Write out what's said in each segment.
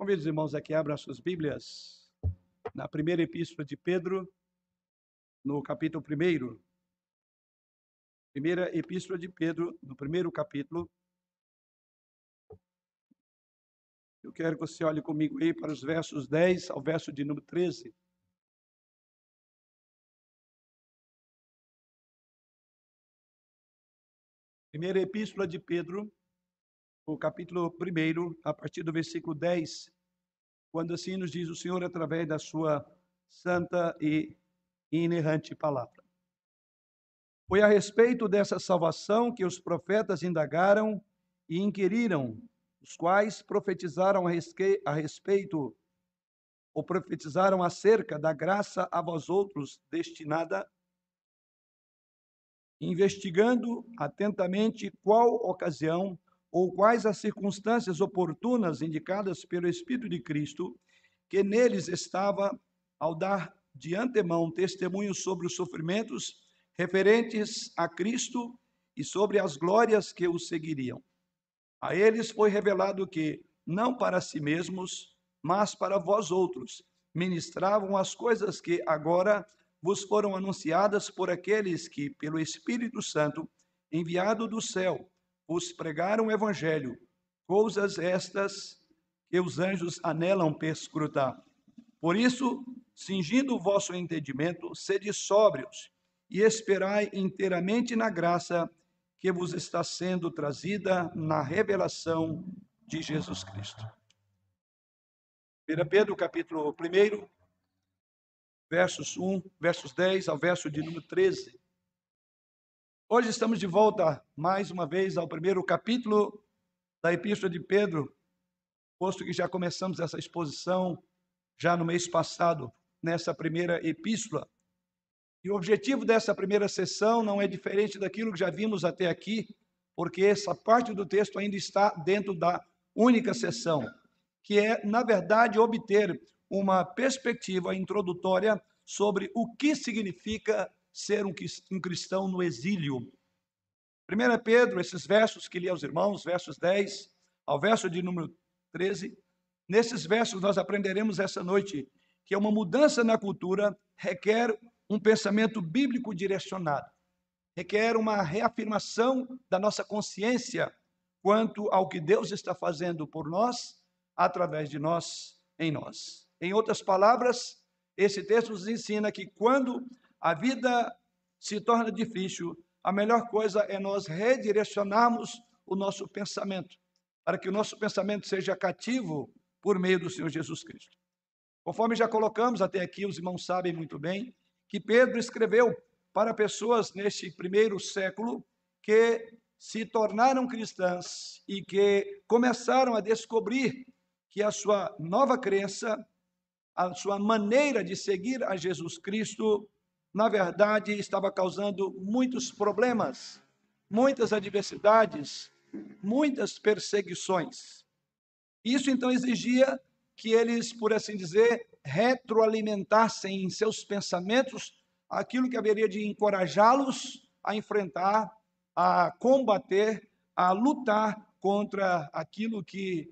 Convido os irmãos aqui abram as suas Bíblias na primeira epístola de Pedro, no capítulo 1. Primeira epístola de Pedro, no primeiro capítulo. Eu quero que você olhe comigo aí para os versos 10 ao verso de número 13. Primeira epístola de Pedro, o capítulo 1, a partir do versículo 10, quando assim nos diz o Senhor através da sua santa e inerrante palavra. Foi a respeito dessa salvação que os profetas indagaram e inquiriram, os quais profetizaram a respeito ou profetizaram acerca da graça a vós outros destinada, investigando atentamente qual ocasião ou quais as circunstâncias oportunas indicadas pelo Espírito de Cristo, que neles estava ao dar de antemão testemunho sobre os sofrimentos referentes a Cristo e sobre as glórias que o seguiriam. A eles foi revelado que, não para si mesmos, mas para vós outros, ministravam as coisas que agora vos foram anunciadas por aqueles que, pelo Espírito Santo, enviado do céu, vos pregaram o evangelho, coisas estas que os anjos anelam perscrutar. Por isso, cingindo o vosso entendimento, sede sóbrios e esperai inteiramente na graça que vos está sendo trazida na revelação de Jesus Cristo. 1 Pedro, capítulo 1, versos 1, versos 10 ao verso de número 13. Hoje estamos de volta mais uma vez ao primeiro capítulo da Epístola de Pedro, posto que já começamos essa exposição já no mês passado, nessa primeira epístola. E o objetivo dessa primeira sessão não é diferente daquilo que já vimos até aqui, porque essa parte do texto ainda está dentro da única sessão, que é, na verdade, obter uma perspectiva introdutória sobre o que significa ser um, cristão no exílio. 1 Pedro, esses versos que li aos irmãos, versos 10 ao verso de número 13, nesses versos nós aprenderemos essa noite que uma mudança na cultura requer um pensamento bíblico direcionado, requer uma reafirmação da nossa consciência quanto ao que Deus está fazendo por nós, através de nós, em nós. Em outras palavras, esse texto nos ensina que quando a vida se torna difícil, a melhor coisa é nós redirecionarmos o nosso pensamento, para que o nosso pensamento seja cativo por meio do Senhor Jesus Cristo. Conforme já colocamos até aqui, os irmãos sabem muito bem que Pedro escreveu para pessoas neste primeiro século que se tornaram cristãs e que começaram a descobrir que a sua nova crença, a sua maneira de seguir a Jesus Cristo na verdade, estava causando muitos problemas, muitas adversidades, muitas perseguições. Isso então exigia que eles, por assim dizer, retroalimentassem em seus pensamentos aquilo que haveria de encorajá-los a enfrentar, a combater, a lutar contra aquilo que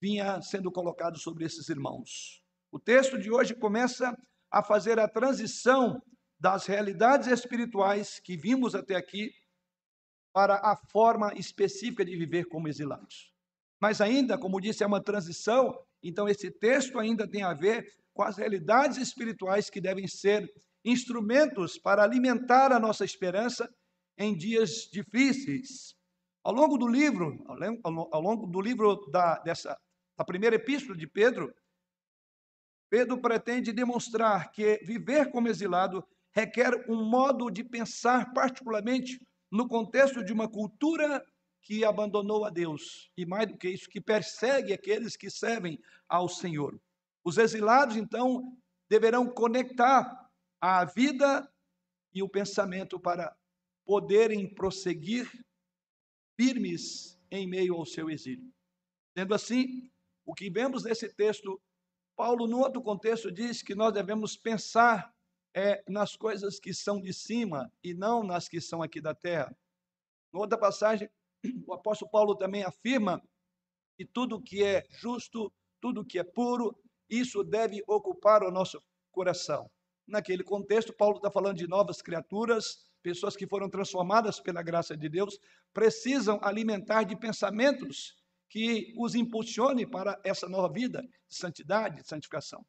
vinha sendo colocado sobre esses irmãos. O texto de hoje começa a fazer a transição das realidades espirituais que vimos até aqui para a forma específica de viver como exilados. Mas ainda, como disse, é uma transição, então esse texto ainda tem a ver com as realidades espirituais que devem ser instrumentos para alimentar a nossa esperança em dias difíceis. Ao longo do livro, ao longo do livro da, dessa, da primeira epístola de Pedro, Pedro pretende demonstrar que viver como exilado requer um modo de pensar, particularmente no contexto de uma cultura que abandonou a Deus e, mais do que isso, que persegue aqueles que servem ao Senhor. Os exilados, então, deverão conectar a vida e o pensamento para poderem prosseguir firmes em meio ao seu exílio. Sendo assim, o que vemos nesse texto, Paulo, no outro contexto, diz que nós devemos pensar é nas coisas que são de cima e não nas que são aqui da terra. Em outra passagem, o apóstolo Paulo também afirma que tudo que é justo, tudo que é puro, isso deve ocupar o nosso coração. Naquele contexto, Paulo está falando de novas criaturas, pessoas que foram transformadas pela graça de Deus, precisam alimentar de pensamentos que os impulsione para essa nova vida de santidade, de santificação.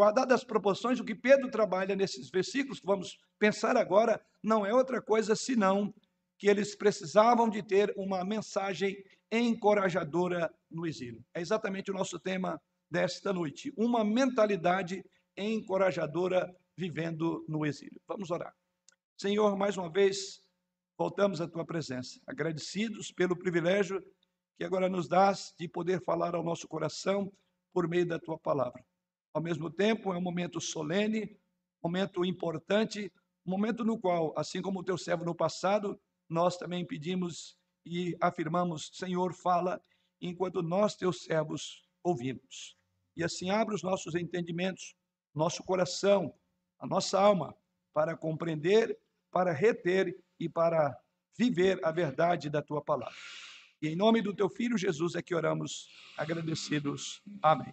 Guardadas as proporções, o que Pedro trabalha nesses versículos que vamos pensar agora não é outra coisa senão que eles precisavam de ter uma mensagem encorajadora no exílio. É exatamente o nosso tema desta noite, uma mentalidade encorajadora vivendo no exílio. Vamos orar. Senhor, mais uma vez voltamos à tua presença, agradecidos pelo privilégio que agora nos dás de poder falar ao nosso coração por meio da tua palavra. Ao mesmo tempo, é um momento solene, momento importante, momento no qual, assim como o teu servo no passado, nós também pedimos e afirmamos: Senhor, fala enquanto nós, teus servos, ouvimos. E assim abre os nossos entendimentos, nosso coração, a nossa alma, para compreender, para reter e para viver a verdade da tua palavra. E em nome do teu filho Jesus é que oramos, agradecidos. Amém.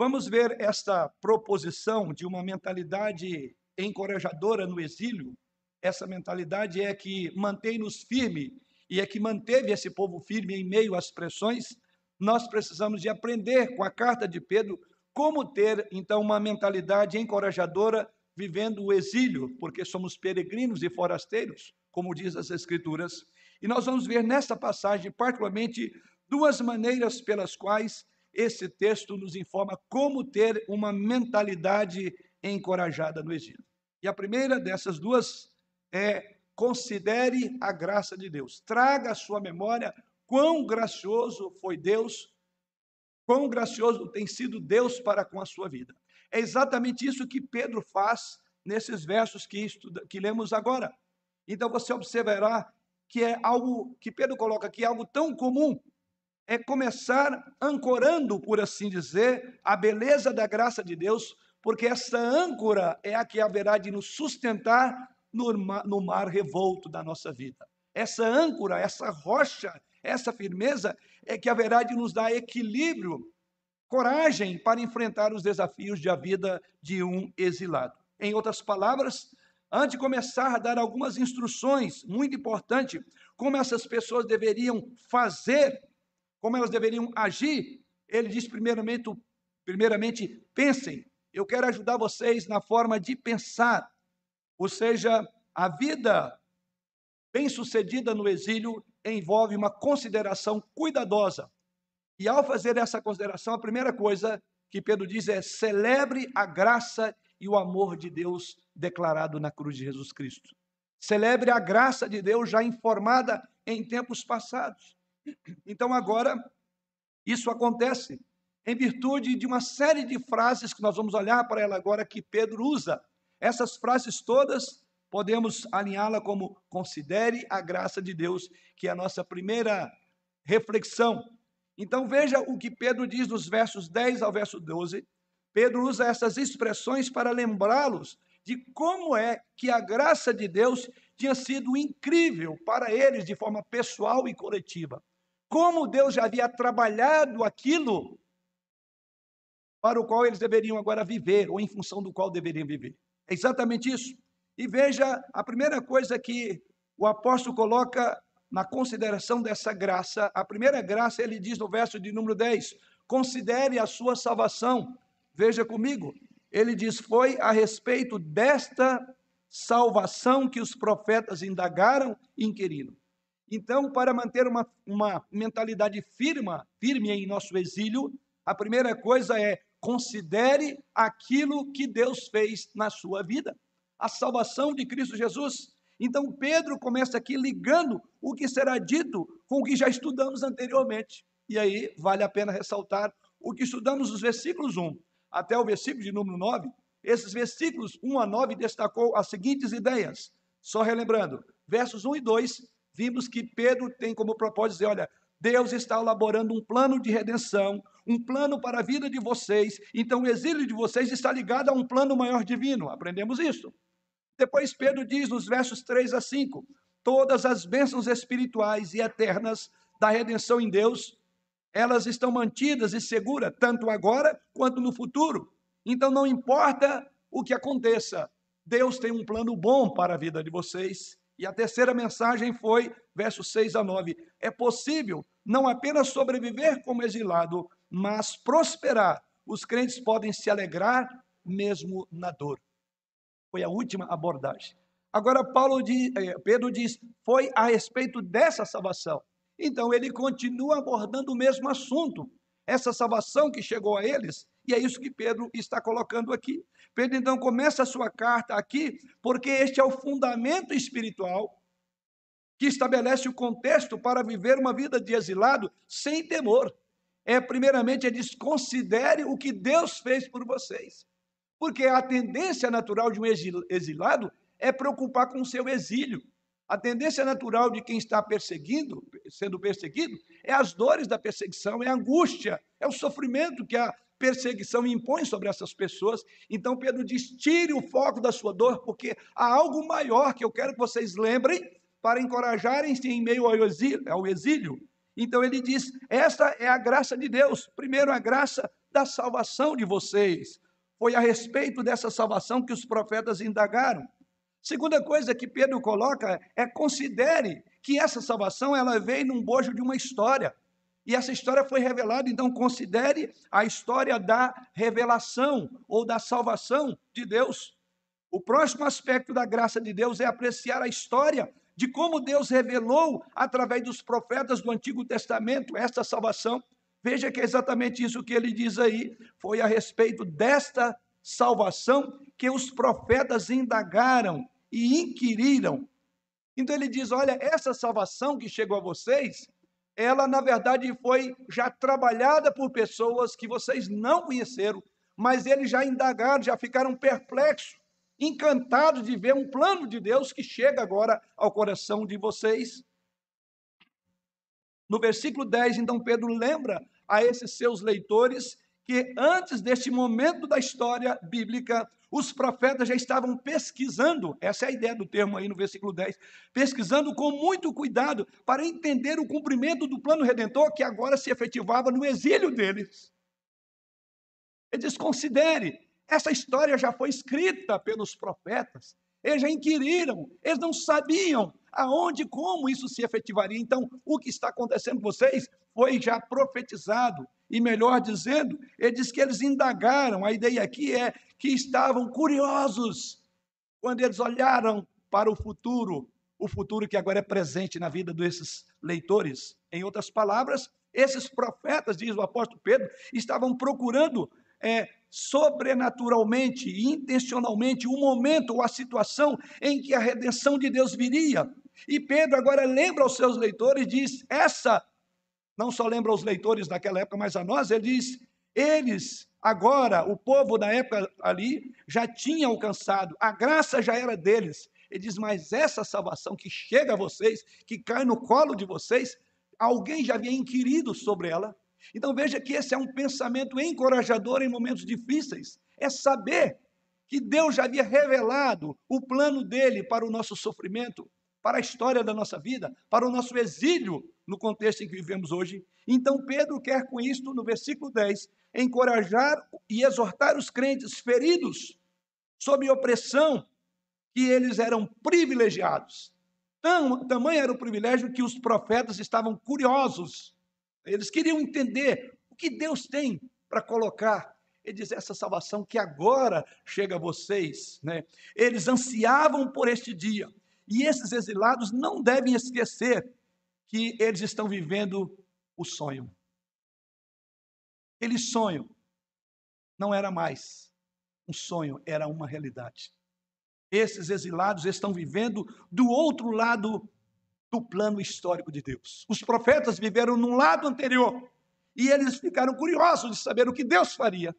Vamos ver esta proposição de uma mentalidade encorajadora no exílio. Essa mentalidade é que mantém-nos firme e é que manteve esse povo firme em meio às pressões. Nós precisamos de aprender com a carta de Pedro como ter então uma mentalidade encorajadora vivendo o exílio, porque somos peregrinos e forasteiros, como diz as escrituras. E nós vamos ver nesta passagem particularmente duas maneiras pelas quais esse texto nos informa como ter uma mentalidade encorajada no exílio. E a primeira dessas duas é considere a graça de Deus. Traga à sua memória quão gracioso foi Deus, quão gracioso tem sido Deus para com a sua vida. É exatamente isso que Pedro faz nesses versos que, estuda, que lemos agora. Então você observará que é algo que Pedro coloca aqui, algo tão comum é começar ancorando, por assim dizer, a beleza da graça de Deus, porque essa âncora é a que haverá de nos sustentar no mar, no mar revolto da nossa vida. Essa âncora, essa rocha, essa firmeza é que haverá de nos dar equilíbrio, coragem para enfrentar os desafios da vida de um exilado. Em outras palavras, antes de começar a dar algumas instruções muito importantes, como essas pessoas deveriam fazer como elas deveriam agir, ele diz primeiramente, primeiramente, pensem. Eu quero ajudar vocês na forma de pensar. Ou seja, a vida bem-sucedida no exílio envolve uma consideração cuidadosa. E ao fazer essa consideração, a primeira coisa que Pedro diz é: celebre a graça e o amor de Deus declarado na cruz de Jesus Cristo. Celebre a graça de Deus já informada em tempos passados. Então, agora, isso acontece em virtude de uma série de frases que nós vamos olhar para ela agora que Pedro usa. Essas frases todas podemos alinhá-la como considere a graça de Deus, que é a nossa primeira reflexão. Então veja o que Pedro diz nos versos 10 ao verso 12. Pedro usa essas expressões para lembrá-los de como é que a graça de Deus tinha sido incrível para eles de forma pessoal e coletiva como Deus já havia trabalhado aquilo para o qual eles deveriam agora viver, ou em função do qual deveriam viver. É exatamente isso. E veja, a primeira coisa que o apóstolo coloca na consideração dessa graça, a primeira graça, ele diz no verso de número 10: considere a sua salvação. Veja comigo, ele diz: foi a respeito desta salvação que os profetas indagaram e inquiriram. Então, para manter uma, uma mentalidade firme, firme em nosso exílio, a primeira coisa é considere aquilo que Deus fez na sua vida, a salvação de Cristo Jesus. Então, Pedro começa aqui ligando o que será dito com o que já estudamos anteriormente. E aí, vale a pena ressaltar o que estudamos nos versículos 1 até o versículo de número 9. Esses versículos 1 a 9 destacou as seguintes ideias. Só relembrando, versos 1 e 2 vimos que Pedro tem como propósito dizer: olha, Deus está elaborando um plano de redenção, um plano para a vida de vocês, então o exílio de vocês está ligado a um plano maior divino. Aprendemos isso. Depois Pedro diz nos versos 3 a 5: todas as bênçãos espirituais e eternas da redenção em Deus elas estão mantidas e seguras, tanto agora quanto no futuro. Então, não importa o que aconteça, Deus tem um plano bom para a vida de vocês. E a terceira mensagem foi, versos 6 a 9: é possível não apenas sobreviver como exilado, mas prosperar. Os crentes podem se alegrar mesmo na dor. Foi a última abordagem. Agora, Paulo diz, eh, Pedro diz: foi a respeito dessa salvação. Então, ele continua abordando o mesmo assunto, essa salvação que chegou a eles, e é isso que Pedro está colocando aqui. Pedro então começa a sua carta aqui, porque este é o fundamento espiritual que estabelece o contexto para viver uma vida de exilado sem temor. É, primeiramente, é desconsidere o que Deus fez por vocês. Porque a tendência natural de um exilado é preocupar com o seu exílio. A tendência natural de quem está perseguindo, sendo perseguido, é as dores da perseguição, é a angústia, é o sofrimento que a perseguição impõe sobre essas pessoas. Então Pedro diz: tire o foco da sua dor, porque há algo maior que eu quero que vocês lembrem para encorajarem-se em meio ao exílio. Então ele diz: esta é a graça de Deus. Primeiro, a graça da salvação de vocês. Foi a respeito dessa salvação que os profetas indagaram. Segunda coisa que Pedro coloca é considere que essa salvação ela veio num bojo de uma história. E essa história foi revelada, então considere a história da revelação ou da salvação de Deus. O próximo aspecto da graça de Deus é apreciar a história de como Deus revelou através dos profetas do Antigo Testamento esta salvação. Veja que é exatamente isso que ele diz aí, foi a respeito desta salvação que os profetas indagaram e inquiriram. Então ele diz: olha, essa salvação que chegou a vocês, ela na verdade foi já trabalhada por pessoas que vocês não conheceram, mas eles já indagaram, já ficaram perplexos, encantados de ver um plano de Deus que chega agora ao coração de vocês. No versículo 10, então Pedro lembra a esses seus leitores que antes deste momento da história bíblica, os profetas já estavam pesquisando, essa é a ideia do termo aí no versículo 10, pesquisando com muito cuidado para entender o cumprimento do plano redentor que agora se efetivava no exílio deles. Eles considere, essa história já foi escrita pelos profetas, eles já inquiriram, eles não sabiam aonde como isso se efetivaria. Então, o que está acontecendo com vocês foi já profetizado. E melhor dizendo, ele diz que eles indagaram, a ideia aqui é que estavam curiosos quando eles olharam para o futuro, o futuro que agora é presente na vida desses leitores. Em outras palavras, esses profetas, diz o apóstolo Pedro, estavam procurando é, sobrenaturalmente e intencionalmente o momento ou a situação em que a redenção de Deus viria. E Pedro agora lembra aos seus leitores, diz: essa, não só lembra aos leitores daquela época, mas a nós, ele diz: eles, agora, o povo da época ali, já tinha alcançado, a graça já era deles. Ele diz: mas essa salvação que chega a vocês, que cai no colo de vocês, alguém já havia inquirido sobre ela. Então veja que esse é um pensamento encorajador em momentos difíceis. É saber que Deus já havia revelado o plano dele para o nosso sofrimento, para a história da nossa vida, para o nosso exílio no contexto em que vivemos hoje. Então Pedro quer com isto, no versículo 10, encorajar e exortar os crentes feridos sob opressão que eles eram privilegiados. Tam, tamanho era o privilégio que os profetas estavam curiosos eles queriam entender o que Deus tem para colocar. Ele diz: essa salvação que agora chega a vocês. Né? Eles ansiavam por este dia. E esses exilados não devem esquecer que eles estão vivendo o sonho. Aquele sonho não era mais um sonho, era uma realidade. Esses exilados estão vivendo do outro lado do plano histórico de Deus. Os profetas viveram num lado anterior e eles ficaram curiosos de saber o que Deus faria.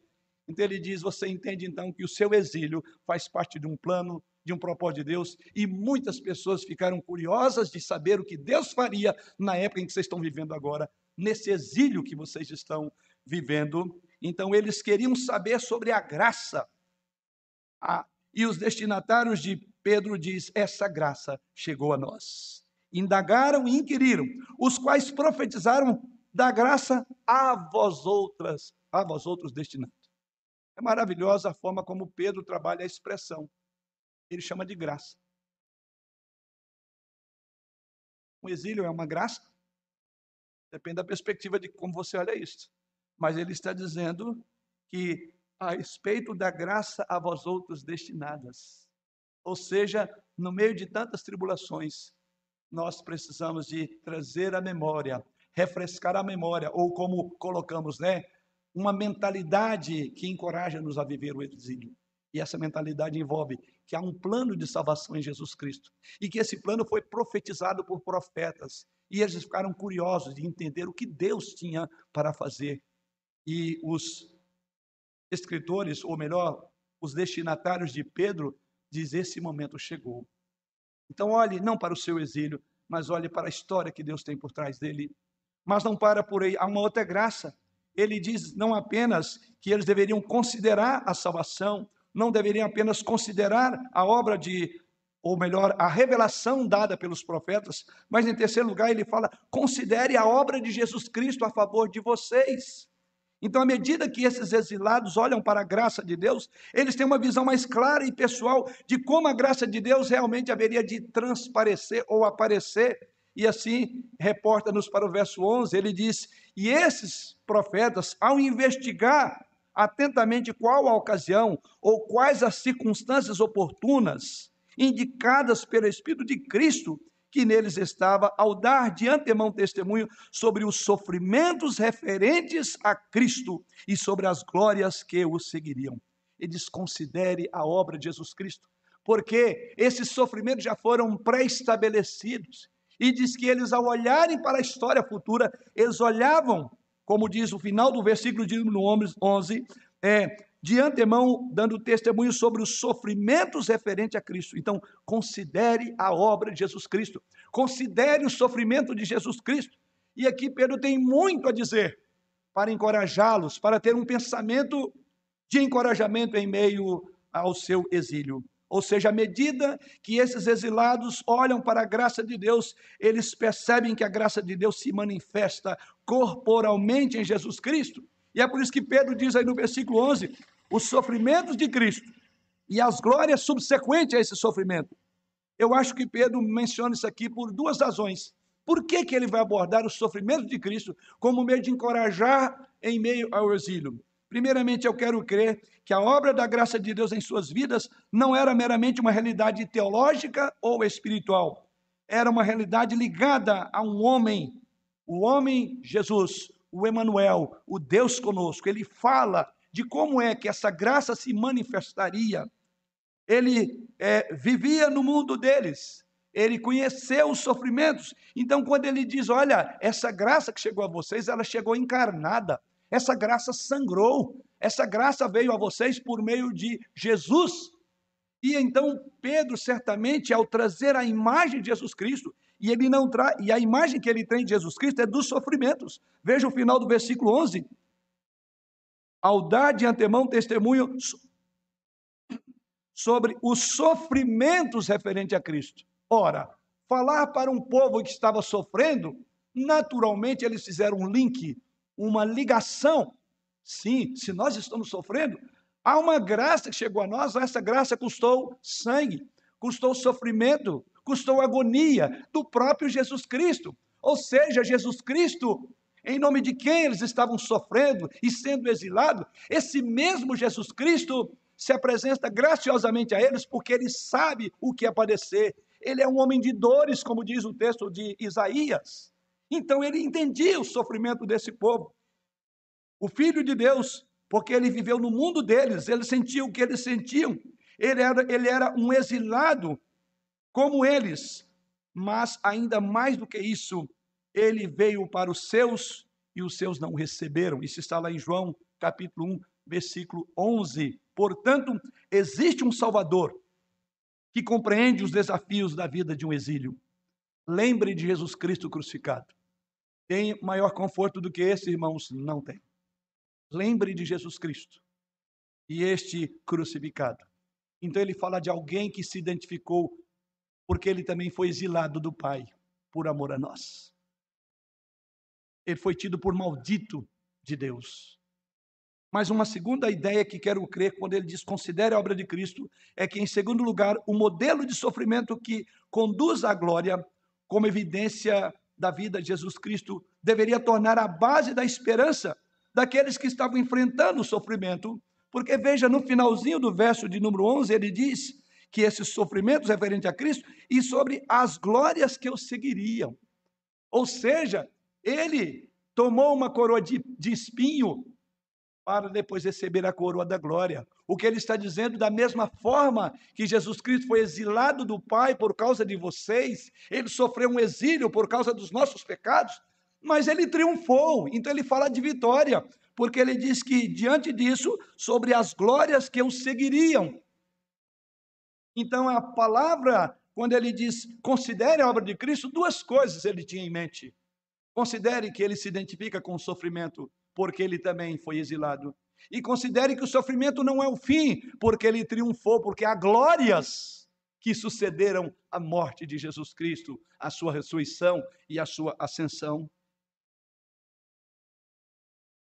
Então ele diz: Você entende então que o seu exílio faz parte de um plano, de um propósito de Deus, e muitas pessoas ficaram curiosas de saber o que Deus faria na época em que vocês estão vivendo agora, nesse exílio que vocês estão vivendo. Então eles queriam saber sobre a graça. Ah, e os destinatários de Pedro diz: Essa graça chegou a nós indagaram e inquiriram, os quais profetizaram da graça a vós outras, a vós outros destinado. É maravilhosa a forma como Pedro trabalha a expressão. Ele chama de graça. O exílio é uma graça? Depende da perspectiva de como você olha isso. Mas ele está dizendo que a respeito da graça a vós outros destinadas. Ou seja, no meio de tantas tribulações, nós precisamos de trazer a memória, refrescar a memória, ou como colocamos, né, uma mentalidade que encoraja-nos a viver o exílio. E essa mentalidade envolve que há um plano de salvação em Jesus Cristo e que esse plano foi profetizado por profetas e eles ficaram curiosos de entender o que Deus tinha para fazer. E os escritores, ou melhor, os destinatários de Pedro, diz esse momento chegou. Então olhe não para o seu exílio, mas olhe para a história que Deus tem por trás dele. Mas não para por aí, há uma outra graça. Ele diz não apenas que eles deveriam considerar a salvação, não deveriam apenas considerar a obra de, ou melhor, a revelação dada pelos profetas, mas em terceiro lugar ele fala: considere a obra de Jesus Cristo a favor de vocês. Então, à medida que esses exilados olham para a graça de Deus, eles têm uma visão mais clara e pessoal de como a graça de Deus realmente haveria de transparecer ou aparecer. E assim, reporta-nos para o verso 11, ele diz: E esses profetas, ao investigar atentamente qual a ocasião ou quais as circunstâncias oportunas indicadas pelo Espírito de Cristo que neles estava, ao dar de antemão testemunho sobre os sofrimentos referentes a Cristo e sobre as glórias que o seguiriam. E desconsidere a obra de Jesus Cristo, porque esses sofrimentos já foram pré-estabelecidos. E diz que eles, ao olharem para a história futura, eles olhavam como diz o final do versículo de número 11, é, de antemão dando testemunho sobre os sofrimentos referentes a Cristo. Então, considere a obra de Jesus Cristo, considere o sofrimento de Jesus Cristo. E aqui Pedro tem muito a dizer para encorajá-los, para ter um pensamento de encorajamento em meio ao seu exílio. Ou seja, à medida que esses exilados olham para a graça de Deus, eles percebem que a graça de Deus se manifesta corporalmente em Jesus Cristo. E é por isso que Pedro diz aí no versículo 11: os sofrimentos de Cristo e as glórias subsequentes a esse sofrimento. Eu acho que Pedro menciona isso aqui por duas razões. Por que, que ele vai abordar os sofrimentos de Cristo como meio de encorajar em meio ao exílio? Primeiramente, eu quero crer que a obra da graça de Deus em suas vidas não era meramente uma realidade teológica ou espiritual, era uma realidade ligada a um homem, o homem Jesus, o Emanuel, o Deus conosco. Ele fala de como é que essa graça se manifestaria. Ele é, vivia no mundo deles, ele conheceu os sofrimentos. Então, quando ele diz: Olha, essa graça que chegou a vocês, ela chegou encarnada. Essa graça sangrou, essa graça veio a vocês por meio de Jesus. E então Pedro certamente ao trazer a imagem de Jesus Cristo, e ele não traz, e a imagem que ele tem de Jesus Cristo é dos sofrimentos. Veja o final do versículo 11. Ao dar de antemão testemunho sobre os sofrimentos referentes a Cristo. Ora, falar para um povo que estava sofrendo, naturalmente eles fizeram um link uma ligação. Sim, se nós estamos sofrendo, há uma graça que chegou a nós, essa graça custou sangue, custou sofrimento, custou agonia do próprio Jesus Cristo. Ou seja, Jesus Cristo, em nome de quem eles estavam sofrendo e sendo exilados, esse mesmo Jesus Cristo se apresenta graciosamente a eles porque ele sabe o que é padecer. Ele é um homem de dores, como diz o texto de Isaías. Então ele entendia o sofrimento desse povo. O filho de Deus, porque ele viveu no mundo deles, ele sentia o que eles sentiam. Ele era, ele era um exilado como eles, mas ainda mais do que isso, ele veio para os seus e os seus não o receberam. Isso está lá em João, capítulo 1, versículo 11. Portanto, existe um Salvador que compreende os desafios da vida de um exílio. Lembre de Jesus Cristo crucificado. Tem maior conforto do que esse, irmãos? Não tem. Lembre de Jesus Cristo e este crucificado. Então ele fala de alguém que se identificou porque ele também foi exilado do Pai por amor a nós. Ele foi tido por maldito de Deus. Mas uma segunda ideia que quero crer quando ele diz considere a obra de Cristo é que, em segundo lugar, o modelo de sofrimento que conduz à glória, como evidência da vida de Jesus Cristo, deveria tornar a base da esperança daqueles que estavam enfrentando o sofrimento. Porque veja, no finalzinho do verso de número 11, ele diz que esses sofrimentos referentes a Cristo e sobre as glórias que o seguiriam. Ou seja, ele tomou uma coroa de, de espinho para depois receber a coroa da glória. O que ele está dizendo, da mesma forma que Jesus Cristo foi exilado do Pai por causa de vocês, ele sofreu um exílio por causa dos nossos pecados, mas ele triunfou. Então ele fala de vitória, porque ele diz que diante disso, sobre as glórias que o seguiriam. Então a palavra, quando ele diz considere a obra de Cristo, duas coisas ele tinha em mente. Considere que ele se identifica com o sofrimento, porque ele também foi exilado. E considere que o sofrimento não é o fim, porque ele triunfou, porque há glórias que sucederam a morte de Jesus Cristo, a sua ressurreição e a sua ascensão.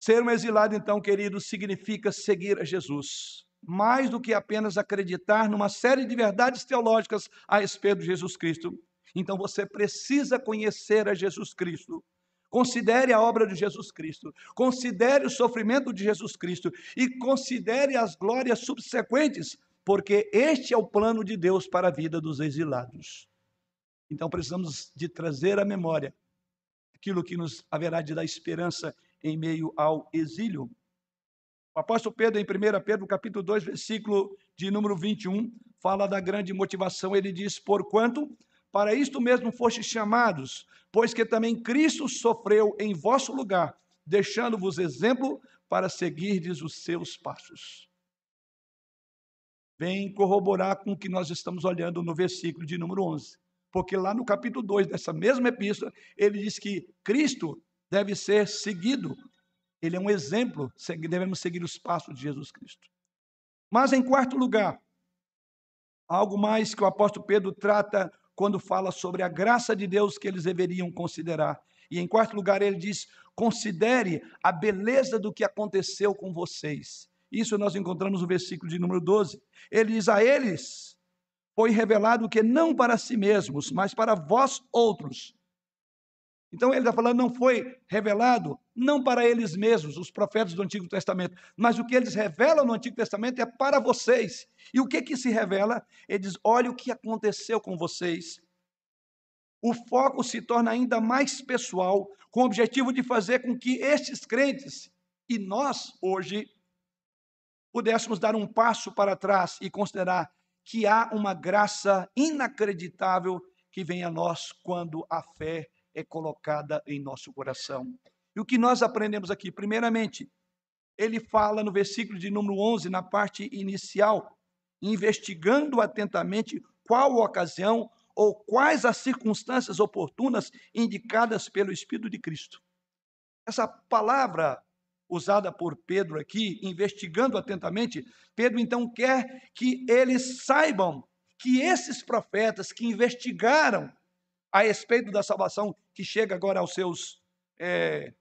Ser um exilado, então, querido, significa seguir a Jesus, mais do que apenas acreditar numa série de verdades teológicas a respeito de Jesus Cristo. Então você precisa conhecer a Jesus Cristo Considere a obra de Jesus Cristo, considere o sofrimento de Jesus Cristo e considere as glórias subsequentes, porque este é o plano de Deus para a vida dos exilados. Então precisamos de trazer à memória aquilo que nos haverá de dar esperança em meio ao exílio. O apóstolo Pedro, em 1 Pedro, capítulo 2, versículo de número 21, fala da grande motivação. Ele diz: Porquanto para isto mesmo fostes chamados, pois que também Cristo sofreu em vosso lugar, deixando-vos exemplo para seguirdes os seus passos. Vem corroborar com o que nós estamos olhando no versículo de número 11. Porque lá no capítulo 2 dessa mesma epístola, ele diz que Cristo deve ser seguido. Ele é um exemplo, devemos seguir os passos de Jesus Cristo. Mas em quarto lugar, algo mais que o apóstolo Pedro trata quando fala sobre a graça de Deus que eles deveriam considerar. E em quarto lugar, ele diz: considere a beleza do que aconteceu com vocês. Isso nós encontramos no versículo de número 12. Ele diz a eles: foi revelado que não para si mesmos, mas para vós outros, então ele está falando, não foi revelado não para eles mesmos, os profetas do Antigo Testamento, mas o que eles revelam no Antigo Testamento é para vocês. E o que que se revela? Ele diz: olha o que aconteceu com vocês. O foco se torna ainda mais pessoal, com o objetivo de fazer com que estes crentes e nós, hoje, pudéssemos dar um passo para trás e considerar que há uma graça inacreditável que vem a nós quando a fé é colocada em nosso coração. E o que nós aprendemos aqui? Primeiramente, ele fala no versículo de número 11, na parte inicial, investigando atentamente qual ocasião ou quais as circunstâncias oportunas indicadas pelo Espírito de Cristo. Essa palavra usada por Pedro aqui, investigando atentamente, Pedro então quer que eles saibam que esses profetas que investigaram a respeito da salvação que chega agora aos seus é,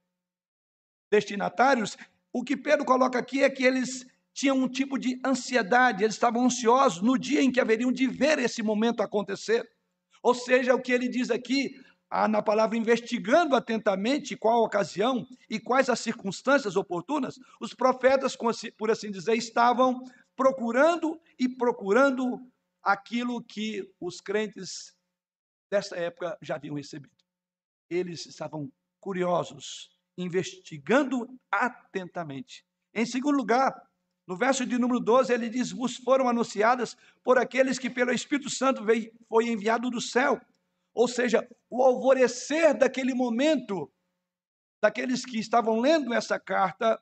destinatários, o que Pedro coloca aqui é que eles tinham um tipo de ansiedade, eles estavam ansiosos no dia em que haveriam de ver esse momento acontecer. Ou seja, o que ele diz aqui, na palavra investigando atentamente qual a ocasião e quais as circunstâncias oportunas, os profetas, por assim dizer, estavam procurando e procurando aquilo que os crentes dessa época já haviam recebido. Eles estavam curiosos, investigando atentamente. Em segundo lugar, no verso de número 12, ele diz: Vos foram anunciadas por aqueles que pelo Espírito Santo veio, foi enviado do céu. Ou seja, o alvorecer daquele momento, daqueles que estavam lendo essa carta,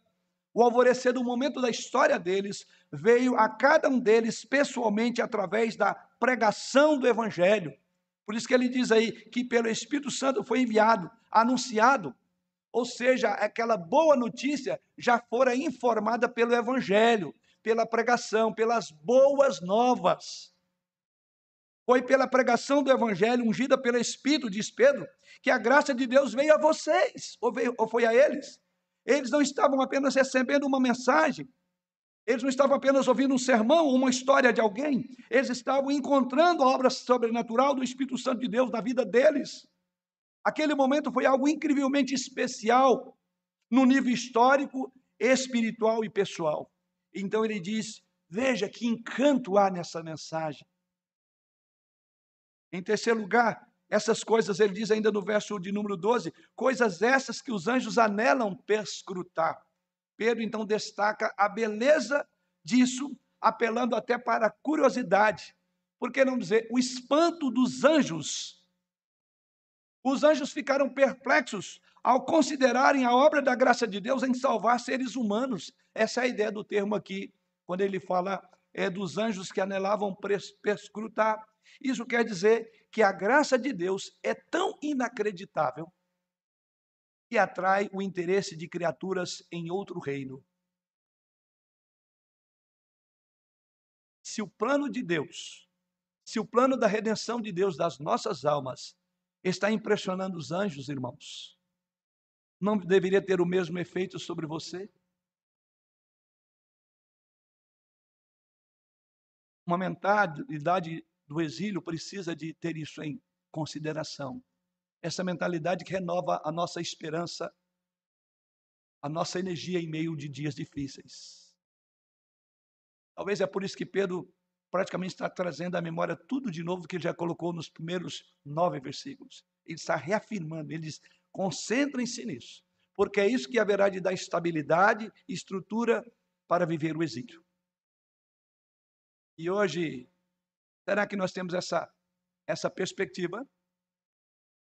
o alvorecer do momento da história deles, veio a cada um deles pessoalmente através da pregação do Evangelho. Por isso que ele diz aí que pelo Espírito Santo foi enviado, anunciado. Ou seja, aquela boa notícia já fora informada pelo Evangelho, pela pregação, pelas boas novas. Foi pela pregação do Evangelho, ungida pelo Espírito, diz Pedro, que a graça de Deus veio a vocês, ou, veio, ou foi a eles. Eles não estavam apenas recebendo uma mensagem, eles não estavam apenas ouvindo um sermão, uma história de alguém, eles estavam encontrando a obra sobrenatural do Espírito Santo de Deus na vida deles. Aquele momento foi algo incrivelmente especial no nível histórico, espiritual e pessoal. Então ele diz: Veja que encanto há nessa mensagem. Em terceiro lugar, essas coisas, ele diz ainda no verso de número 12, coisas essas que os anjos anelam perscrutar. Pedro então destaca a beleza disso, apelando até para a curiosidade. Por que não dizer o espanto dos anjos? Os anjos ficaram perplexos ao considerarem a obra da graça de Deus em salvar seres humanos. Essa é a ideia do termo aqui, quando ele fala é, dos anjos que anelavam perscrutar. Isso quer dizer que a graça de Deus é tão inacreditável que atrai o interesse de criaturas em outro reino. Se o plano de Deus, se o plano da redenção de Deus das nossas almas está impressionando os anjos, irmãos, não deveria ter o mesmo efeito sobre você? Uma mentalidade do exílio precisa de ter isso em consideração. Essa mentalidade que renova a nossa esperança, a nossa energia em meio de dias difíceis. Talvez é por isso que Pedro praticamente está trazendo à memória tudo de novo que ele já colocou nos primeiros nove versículos. Ele está reafirmando, ele diz: concentrem-se nisso, porque é isso que haverá de dar estabilidade e estrutura para viver o exílio. E hoje, Será que nós temos essa, essa perspectiva?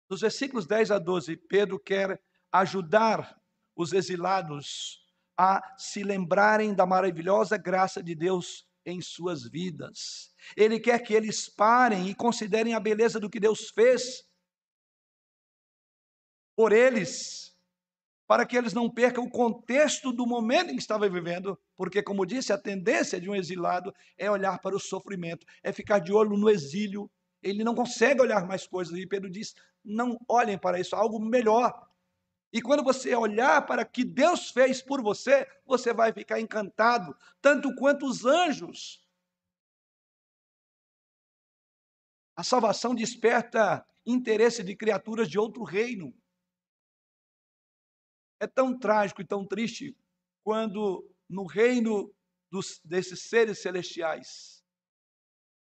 Nos versículos 10 a 12, Pedro quer ajudar os exilados a se lembrarem da maravilhosa graça de Deus em suas vidas. Ele quer que eles parem e considerem a beleza do que Deus fez por eles para que eles não percam o contexto do momento em que estavam vivendo, porque, como disse, a tendência de um exilado é olhar para o sofrimento, é ficar de olho no exílio. Ele não consegue olhar mais coisas, e Pedro diz: não olhem para isso, algo melhor. E quando você olhar para o que Deus fez por você, você vai ficar encantado, tanto quanto os anjos. A salvação desperta interesse de criaturas de outro reino. É tão trágico e tão triste quando no reino dos, desses seres celestiais,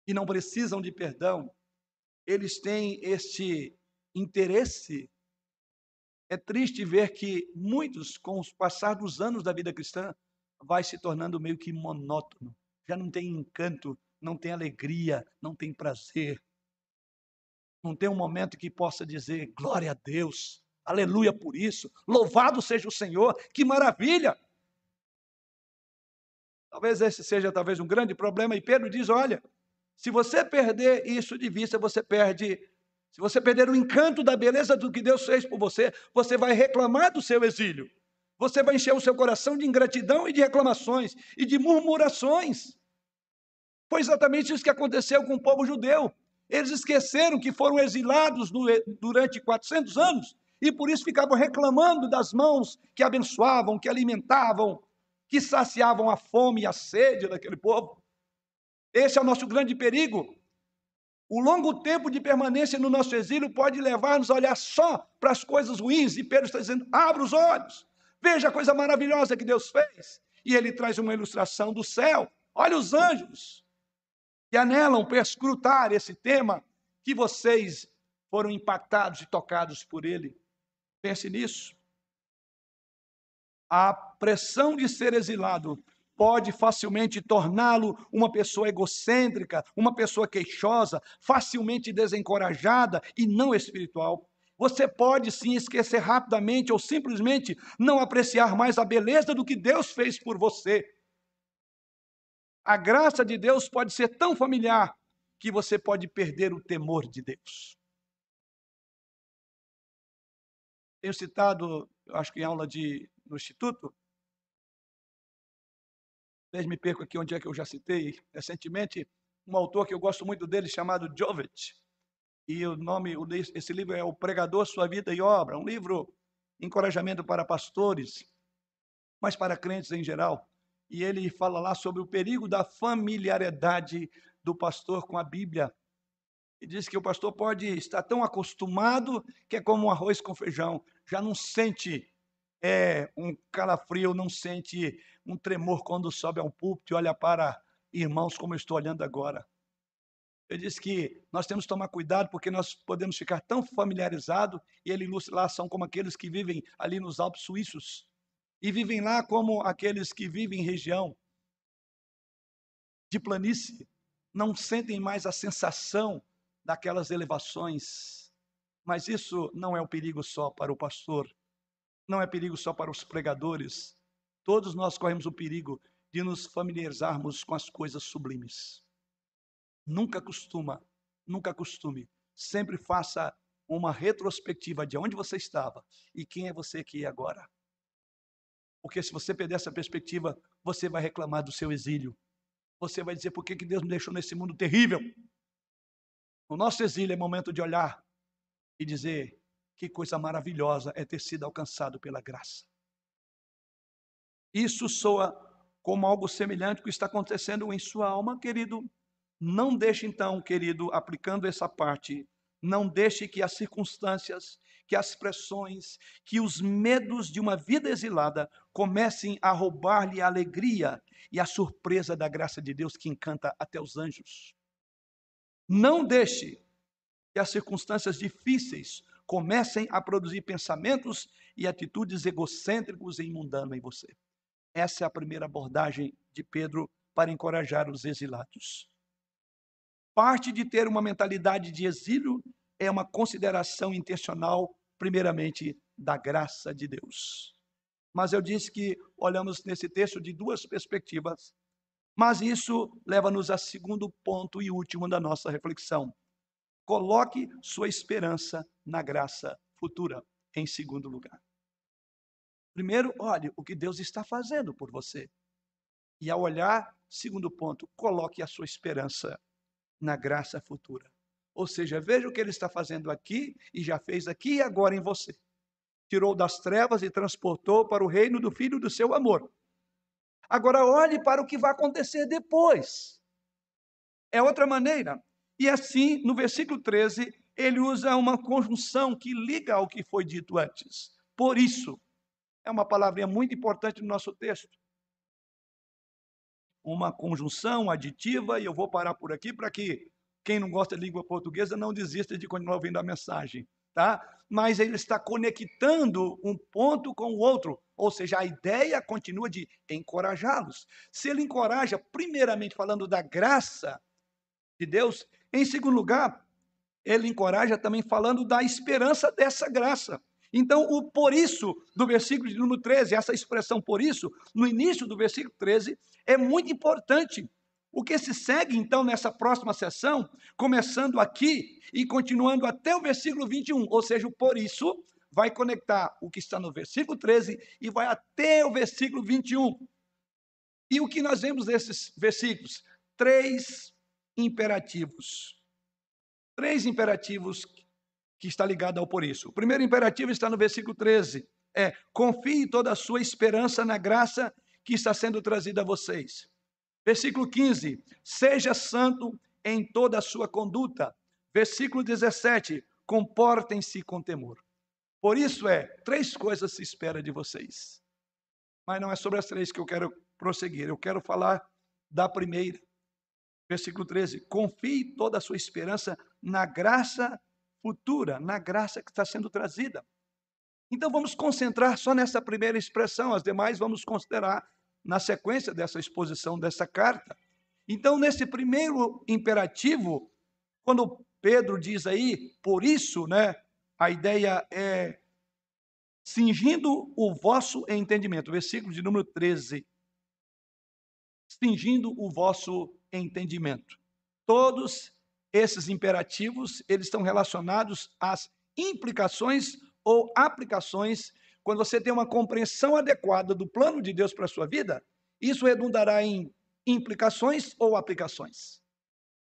que não precisam de perdão, eles têm este interesse. É triste ver que muitos, com o passar dos anos da vida cristã, vai se tornando meio que monótono. Já não tem encanto, não tem alegria, não tem prazer. Não tem um momento que possa dizer glória a Deus. Aleluia por isso. Louvado seja o Senhor. Que maravilha! Talvez esse seja talvez um grande problema e Pedro diz, olha, se você perder isso de vista, você perde se você perder o encanto da beleza do que Deus fez por você, você vai reclamar do seu exílio. Você vai encher o seu coração de ingratidão e de reclamações e de murmurações. Foi exatamente isso que aconteceu com o povo judeu. Eles esqueceram que foram exilados durante 400 anos e por isso ficavam reclamando das mãos que abençoavam, que alimentavam, que saciavam a fome e a sede daquele povo. Esse é o nosso grande perigo. O longo tempo de permanência no nosso exílio pode levar-nos a olhar só para as coisas ruins, e Pedro está dizendo: abra os olhos, veja a coisa maravilhosa que Deus fez. E ele traz uma ilustração do céu. Olha os anjos que anelam perscrutar esse tema que vocês foram impactados e tocados por ele. Pense nisso. A pressão de ser exilado pode facilmente torná-lo uma pessoa egocêntrica, uma pessoa queixosa, facilmente desencorajada e não espiritual. Você pode sim esquecer rapidamente ou simplesmente não apreciar mais a beleza do que Deus fez por você. A graça de Deus pode ser tão familiar que você pode perder o temor de Deus. Tenho citado, acho que em aula de, no Instituto, vocês me perco aqui onde é que eu já citei recentemente, um autor que eu gosto muito dele, chamado Jovet. E o nome, esse livro é O Pregador, Sua Vida e Obra, um livro encorajamento para pastores. mas para crentes em geral. E ele fala lá sobre o perigo da familiaridade do pastor com a Bíblia. E diz que o pastor pode estar tão acostumado que é como um arroz com feijão, já não sente é, um calafrio, não sente um tremor quando sobe ao púlpito e olha para irmãos como eu estou olhando agora. Ele diz que nós temos que tomar cuidado porque nós podemos ficar tão familiarizados, e ele ilustra lá, são como aqueles que vivem ali nos Alpes suíços, e vivem lá como aqueles que vivem em região de planície, não sentem mais a sensação daquelas elevações. Mas isso não é um perigo só para o pastor, não é perigo só para os pregadores. Todos nós corremos o perigo de nos familiarizarmos com as coisas sublimes. Nunca costuma, nunca costume. Sempre faça uma retrospectiva de onde você estava e quem é você que é agora. Porque se você perder essa perspectiva, você vai reclamar do seu exílio. Você vai dizer por que Deus me deixou nesse mundo terrível. O nosso exílio é momento de olhar e dizer que coisa maravilhosa é ter sido alcançado pela graça. Isso soa como algo semelhante ao que está acontecendo em sua alma, querido. Não deixe então, querido, aplicando essa parte, não deixe que as circunstâncias, que as pressões, que os medos de uma vida exilada comecem a roubar-lhe a alegria e a surpresa da graça de Deus que encanta até os anjos. Não deixe que as circunstâncias difíceis comecem a produzir pensamentos e atitudes egocêntricos e mundanos em você. Essa é a primeira abordagem de Pedro para encorajar os exilados. Parte de ter uma mentalidade de exílio é uma consideração intencional, primeiramente, da graça de Deus. Mas eu disse que olhamos nesse texto de duas perspectivas, mas isso leva-nos a segundo ponto e último da nossa reflexão. Coloque sua esperança na graça futura, em segundo lugar. Primeiro, olhe o que Deus está fazendo por você. E ao olhar, segundo ponto, coloque a sua esperança na graça futura. Ou seja, veja o que ele está fazendo aqui e já fez aqui e agora em você. Tirou das trevas e transportou para o reino do Filho do seu amor. Agora olhe para o que vai acontecer depois. É outra maneira. E assim, no versículo 13, ele usa uma conjunção que liga ao que foi dito antes. Por isso, é uma palavrinha muito importante no nosso texto uma conjunção aditiva, e eu vou parar por aqui para que quem não gosta de língua portuguesa não desista de continuar ouvindo a mensagem, tá? Mas ele está conectando um ponto com o outro, ou seja, a ideia continua de encorajá-los. Se ele encoraja, primeiramente falando da graça de Deus, em segundo lugar, ele encoraja também falando da esperança dessa graça. Então, o por isso do versículo de número 13, essa expressão por isso, no início do versículo 13, é muito importante. O que se segue, então, nessa próxima sessão, começando aqui e continuando até o versículo 21, ou seja, o por isso, vai conectar o que está no versículo 13 e vai até o versículo 21. E o que nós vemos nesses versículos? Três imperativos. Três imperativos que está ligado ao por isso. O primeiro imperativo está no versículo 13. É: confie toda a sua esperança na graça que está sendo trazida a vocês. Versículo 15: seja santo em toda a sua conduta. Versículo 17: comportem-se com temor. Por isso é, três coisas se espera de vocês. Mas não é sobre as três que eu quero prosseguir. Eu quero falar da primeira. Versículo 13: confie toda a sua esperança na graça futura, na graça que está sendo trazida. Então vamos concentrar só nessa primeira expressão, as demais vamos considerar na sequência dessa exposição dessa carta. Então, nesse primeiro imperativo, quando Pedro diz aí, por isso, né, a ideia é cingindo o vosso entendimento, versículo de número 13. Cingindo o vosso entendimento. Todos esses imperativos, eles estão relacionados às implicações ou aplicações. Quando você tem uma compreensão adequada do plano de Deus para a sua vida, isso redundará em implicações ou aplicações.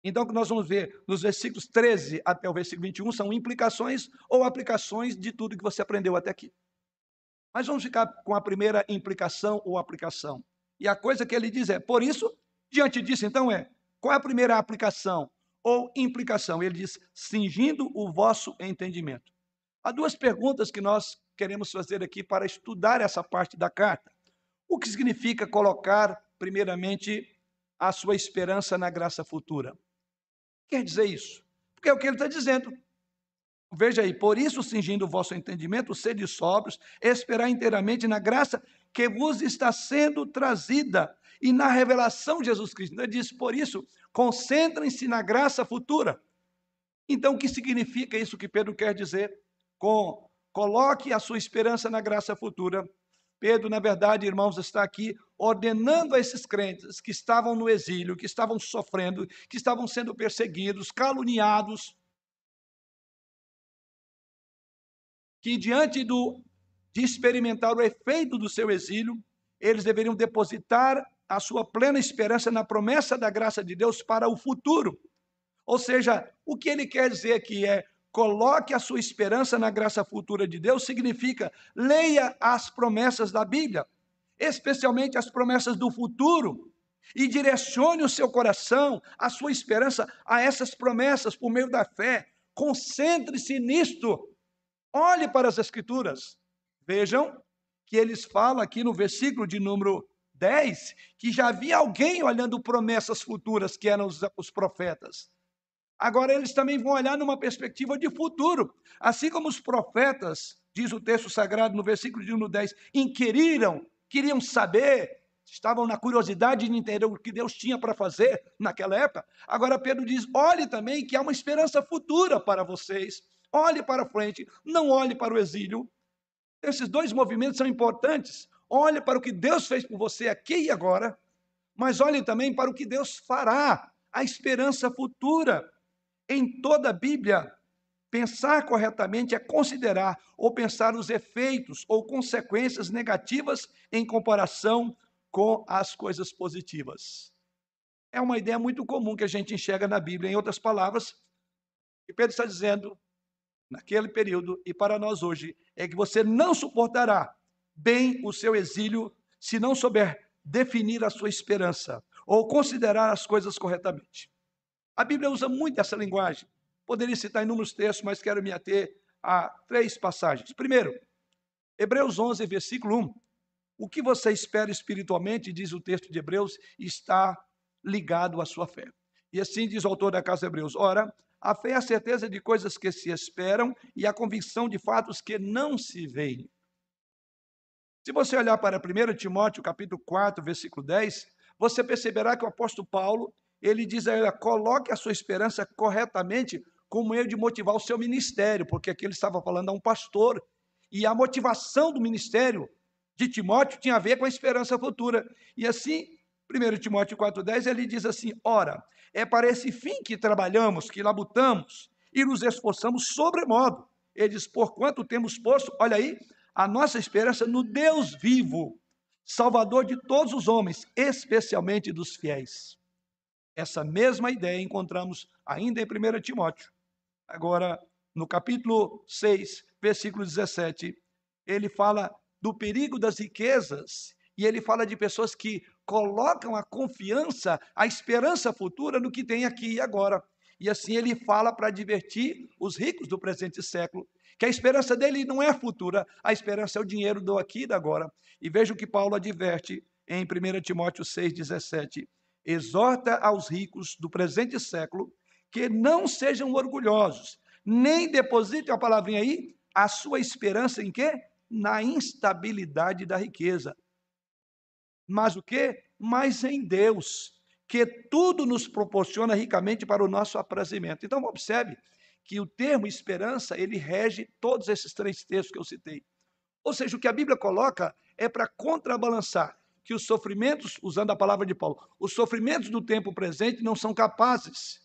Então, o que nós vamos ver nos versículos 13 até o versículo 21 são implicações ou aplicações de tudo que você aprendeu até aqui. Mas vamos ficar com a primeira implicação ou aplicação. E a coisa que ele diz é: por isso, diante disso, então é, qual é a primeira aplicação ou implicação? Ele diz: cingindo o vosso entendimento. Há duas perguntas que nós queremos fazer aqui para estudar essa parte da carta. O que significa colocar, primeiramente, a sua esperança na graça futura? Quer dizer isso? Porque é o que ele está dizendo. Veja aí, por isso, cingindo o vosso entendimento, sede sóbrios, esperar inteiramente na graça que vos está sendo trazida e na revelação de Jesus Cristo. Então, ele diz, por isso, concentrem-se na graça futura. Então, o que significa isso que Pedro quer dizer? Com coloque a sua esperança na graça futura. Pedro, na verdade, irmãos, está aqui ordenando a esses crentes que estavam no exílio, que estavam sofrendo, que estavam sendo perseguidos, caluniados, que diante do, de experimentar o efeito do seu exílio, eles deveriam depositar a sua plena esperança na promessa da graça de Deus para o futuro. Ou seja, o que ele quer dizer aqui é coloque a sua esperança na graça futura de Deus, significa leia as promessas da Bíblia, especialmente as promessas do futuro, e direcione o seu coração, a sua esperança a essas promessas por meio da fé. Concentre-se nisto. Olhe para as Escrituras. Vejam que eles falam aqui no versículo de número 10 que já havia alguém olhando promessas futuras, que eram os, os profetas. Agora eles também vão olhar numa perspectiva de futuro. Assim como os profetas, diz o texto sagrado no versículo de número 10, inquiriram, queriam saber, estavam na curiosidade de entender o que Deus tinha para fazer naquela época. Agora Pedro diz: olhe também que há uma esperança futura para vocês. Olhe para frente, não olhe para o exílio. Esses dois movimentos são importantes. Olhe para o que Deus fez por você aqui e agora, mas olhe também para o que Deus fará, a esperança futura. Em toda a Bíblia, pensar corretamente é considerar ou pensar os efeitos ou consequências negativas em comparação com as coisas positivas. É uma ideia muito comum que a gente enxerga na Bíblia. Em outras palavras, que Pedro está dizendo, naquele período e para nós hoje, é que você não suportará bem o seu exílio se não souber definir a sua esperança ou considerar as coisas corretamente. A Bíblia usa muito essa linguagem. Poderia citar inúmeros textos, mas quero me ater a três passagens. Primeiro, Hebreus 11, versículo 1. O que você espera espiritualmente, diz o texto de Hebreus, está ligado à sua fé. E assim diz o autor da casa de Hebreus: Ora, a fé é a certeza de coisas que se esperam e a convicção de fatos que não se veem. Se você olhar para 1 Timóteo, capítulo 4, versículo 10, você perceberá que o apóstolo Paulo, ele diz a ele, coloque a sua esperança corretamente como meio de motivar o seu ministério, porque aqui ele estava falando a um pastor, e a motivação do ministério de Timóteo tinha a ver com a esperança futura. E assim, 1 Timóteo 4,10, ele diz assim: Ora, é para esse fim que trabalhamos, que labutamos e nos esforçamos sobremodo. Ele diz: Porquanto temos posto, olha aí, a nossa esperança no Deus vivo, Salvador de todos os homens, especialmente dos fiéis. Essa mesma ideia encontramos ainda em 1 Timóteo. Agora, no capítulo 6, versículo 17, ele fala do perigo das riquezas e ele fala de pessoas que colocam a confiança, a esperança futura no que tem aqui e agora. E assim ele fala para divertir os ricos do presente século, que a esperança dele não é futura, a esperança é o dinheiro do aqui e da agora. E veja o que Paulo adverte em 1 Timóteo 6,17. Exorta aos ricos do presente século que não sejam orgulhosos, nem depositem a palavrinha aí, a sua esperança em quê? Na instabilidade da riqueza mas o que? Mas em Deus, que tudo nos proporciona ricamente para o nosso aprazimento. Então, observe que o termo esperança, ele rege todos esses três textos que eu citei. Ou seja, o que a Bíblia coloca é para contrabalançar que os sofrimentos, usando a palavra de Paulo, os sofrimentos do tempo presente não são capazes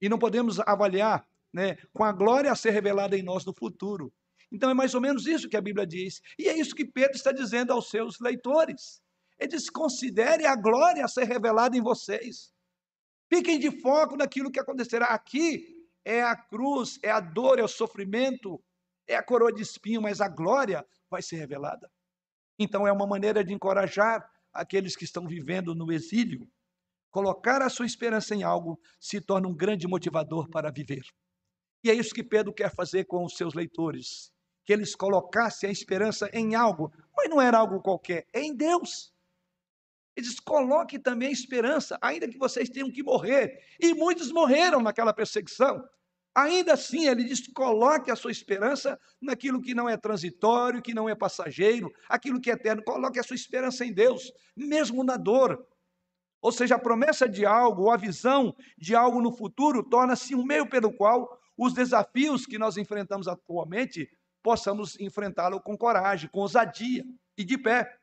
e não podemos avaliar né, com a glória a ser revelada em nós no futuro. Então é mais ou menos isso que a Bíblia diz. E é isso que Pedro está dizendo aos seus leitores. Ele diz: considere a glória a ser revelada em vocês. Fiquem de foco naquilo que acontecerá. Aqui é a cruz, é a dor, é o sofrimento, é a coroa de espinho, mas a glória vai ser revelada. Então, é uma maneira de encorajar aqueles que estão vivendo no exílio. Colocar a sua esperança em algo se torna um grande motivador para viver. E é isso que Pedro quer fazer com os seus leitores. Que eles colocassem a esperança em algo, mas não era algo qualquer, é em Deus. Ele diz: coloque também a esperança, ainda que vocês tenham que morrer. E muitos morreram naquela perseguição. Ainda assim, ele diz: coloque a sua esperança naquilo que não é transitório, que não é passageiro, aquilo que é eterno. Coloque a sua esperança em Deus, mesmo na dor. Ou seja, a promessa de algo, ou a visão de algo no futuro, torna-se um meio pelo qual os desafios que nós enfrentamos atualmente possamos enfrentá-lo com coragem, com ousadia e de pé.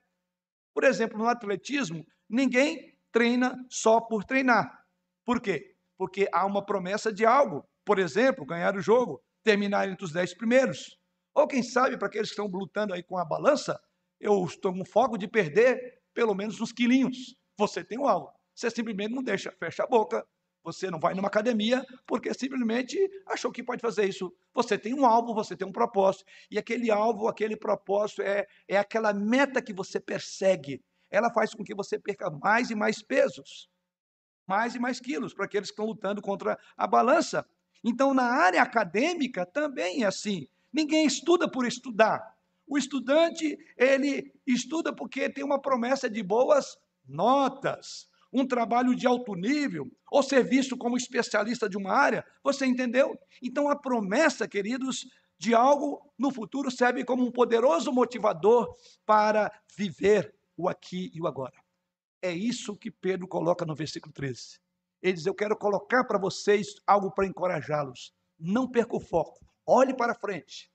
Por exemplo, no atletismo, ninguém treina só por treinar. Por quê? Porque há uma promessa de algo. Por exemplo, ganhar o jogo, terminar entre os dez primeiros. Ou quem sabe, para aqueles que estão lutando aí com a balança, eu estou com foco de perder pelo menos uns quilinhos. Você tem um alvo. Você simplesmente não deixa, fecha a boca, você não vai numa academia porque simplesmente achou que pode fazer isso. Você tem um alvo, você tem um propósito. E aquele alvo, aquele propósito é, é aquela meta que você persegue. Ela faz com que você perca mais e mais pesos, mais e mais quilos para aqueles que estão lutando contra a balança. Então, na área acadêmica também é assim. Ninguém estuda por estudar. O estudante, ele estuda porque tem uma promessa de boas notas um trabalho de alto nível, ou ser visto como especialista de uma área, você entendeu? Então a promessa, queridos, de algo no futuro serve como um poderoso motivador para viver o aqui e o agora. É isso que Pedro coloca no versículo 13. Ele diz: Eu quero colocar para vocês algo para encorajá-los. Não perca o foco. Olhe para frente.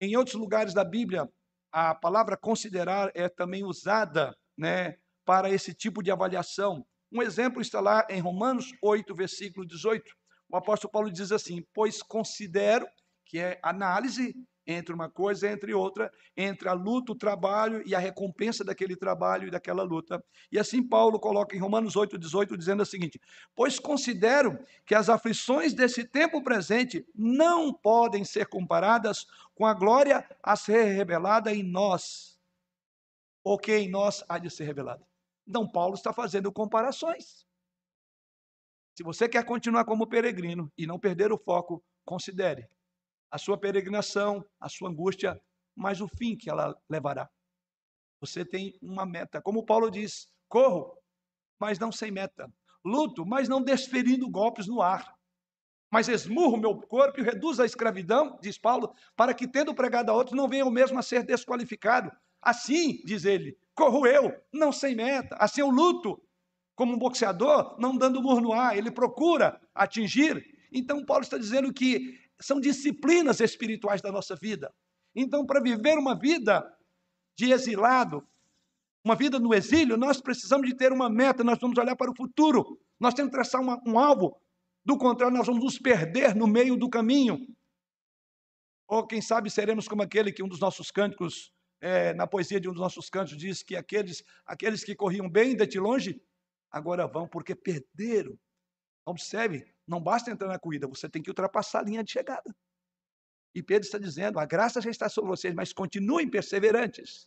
Em outros lugares da Bíblia, a palavra considerar é também usada né, para esse tipo de avaliação. Um exemplo está lá em Romanos 8, versículo 18. O apóstolo Paulo diz assim: Pois considero, que é análise entre uma coisa e entre outra, entre a luta, o trabalho e a recompensa daquele trabalho e daquela luta. E assim Paulo coloca em Romanos 8:18 dizendo o seguinte: "Pois considero que as aflições desse tempo presente não podem ser comparadas com a glória a ser revelada em nós, ou que em nós há de ser revelada." Então Paulo está fazendo comparações. Se você quer continuar como peregrino e não perder o foco, considere a sua peregrinação, a sua angústia, mas o fim que ela levará. Você tem uma meta. Como Paulo diz: corro, mas não sem meta. Luto, mas não desferindo golpes no ar. Mas esmurro meu corpo e reduzo a escravidão, diz Paulo, para que, tendo pregado a outros, não venha o mesmo a ser desqualificado. Assim, diz ele, corro eu, não sem meta. Assim eu luto, como um boxeador, não dando murro no ar. Ele procura atingir. Então, Paulo está dizendo que são disciplinas espirituais da nossa vida. Então, para viver uma vida de exilado, uma vida no exílio, nós precisamos de ter uma meta, nós vamos olhar para o futuro, nós temos que traçar uma, um alvo, do contrário, nós vamos nos perder no meio do caminho. Ou quem sabe seremos como aquele que um dos nossos cânticos, é, na poesia de um dos nossos cânticos, diz que aqueles, aqueles que corriam bem de longe, agora vão porque perderam. Observe, não basta entrar na corrida, você tem que ultrapassar a linha de chegada. E Pedro está dizendo: a graça já está sobre vocês, mas continuem perseverantes.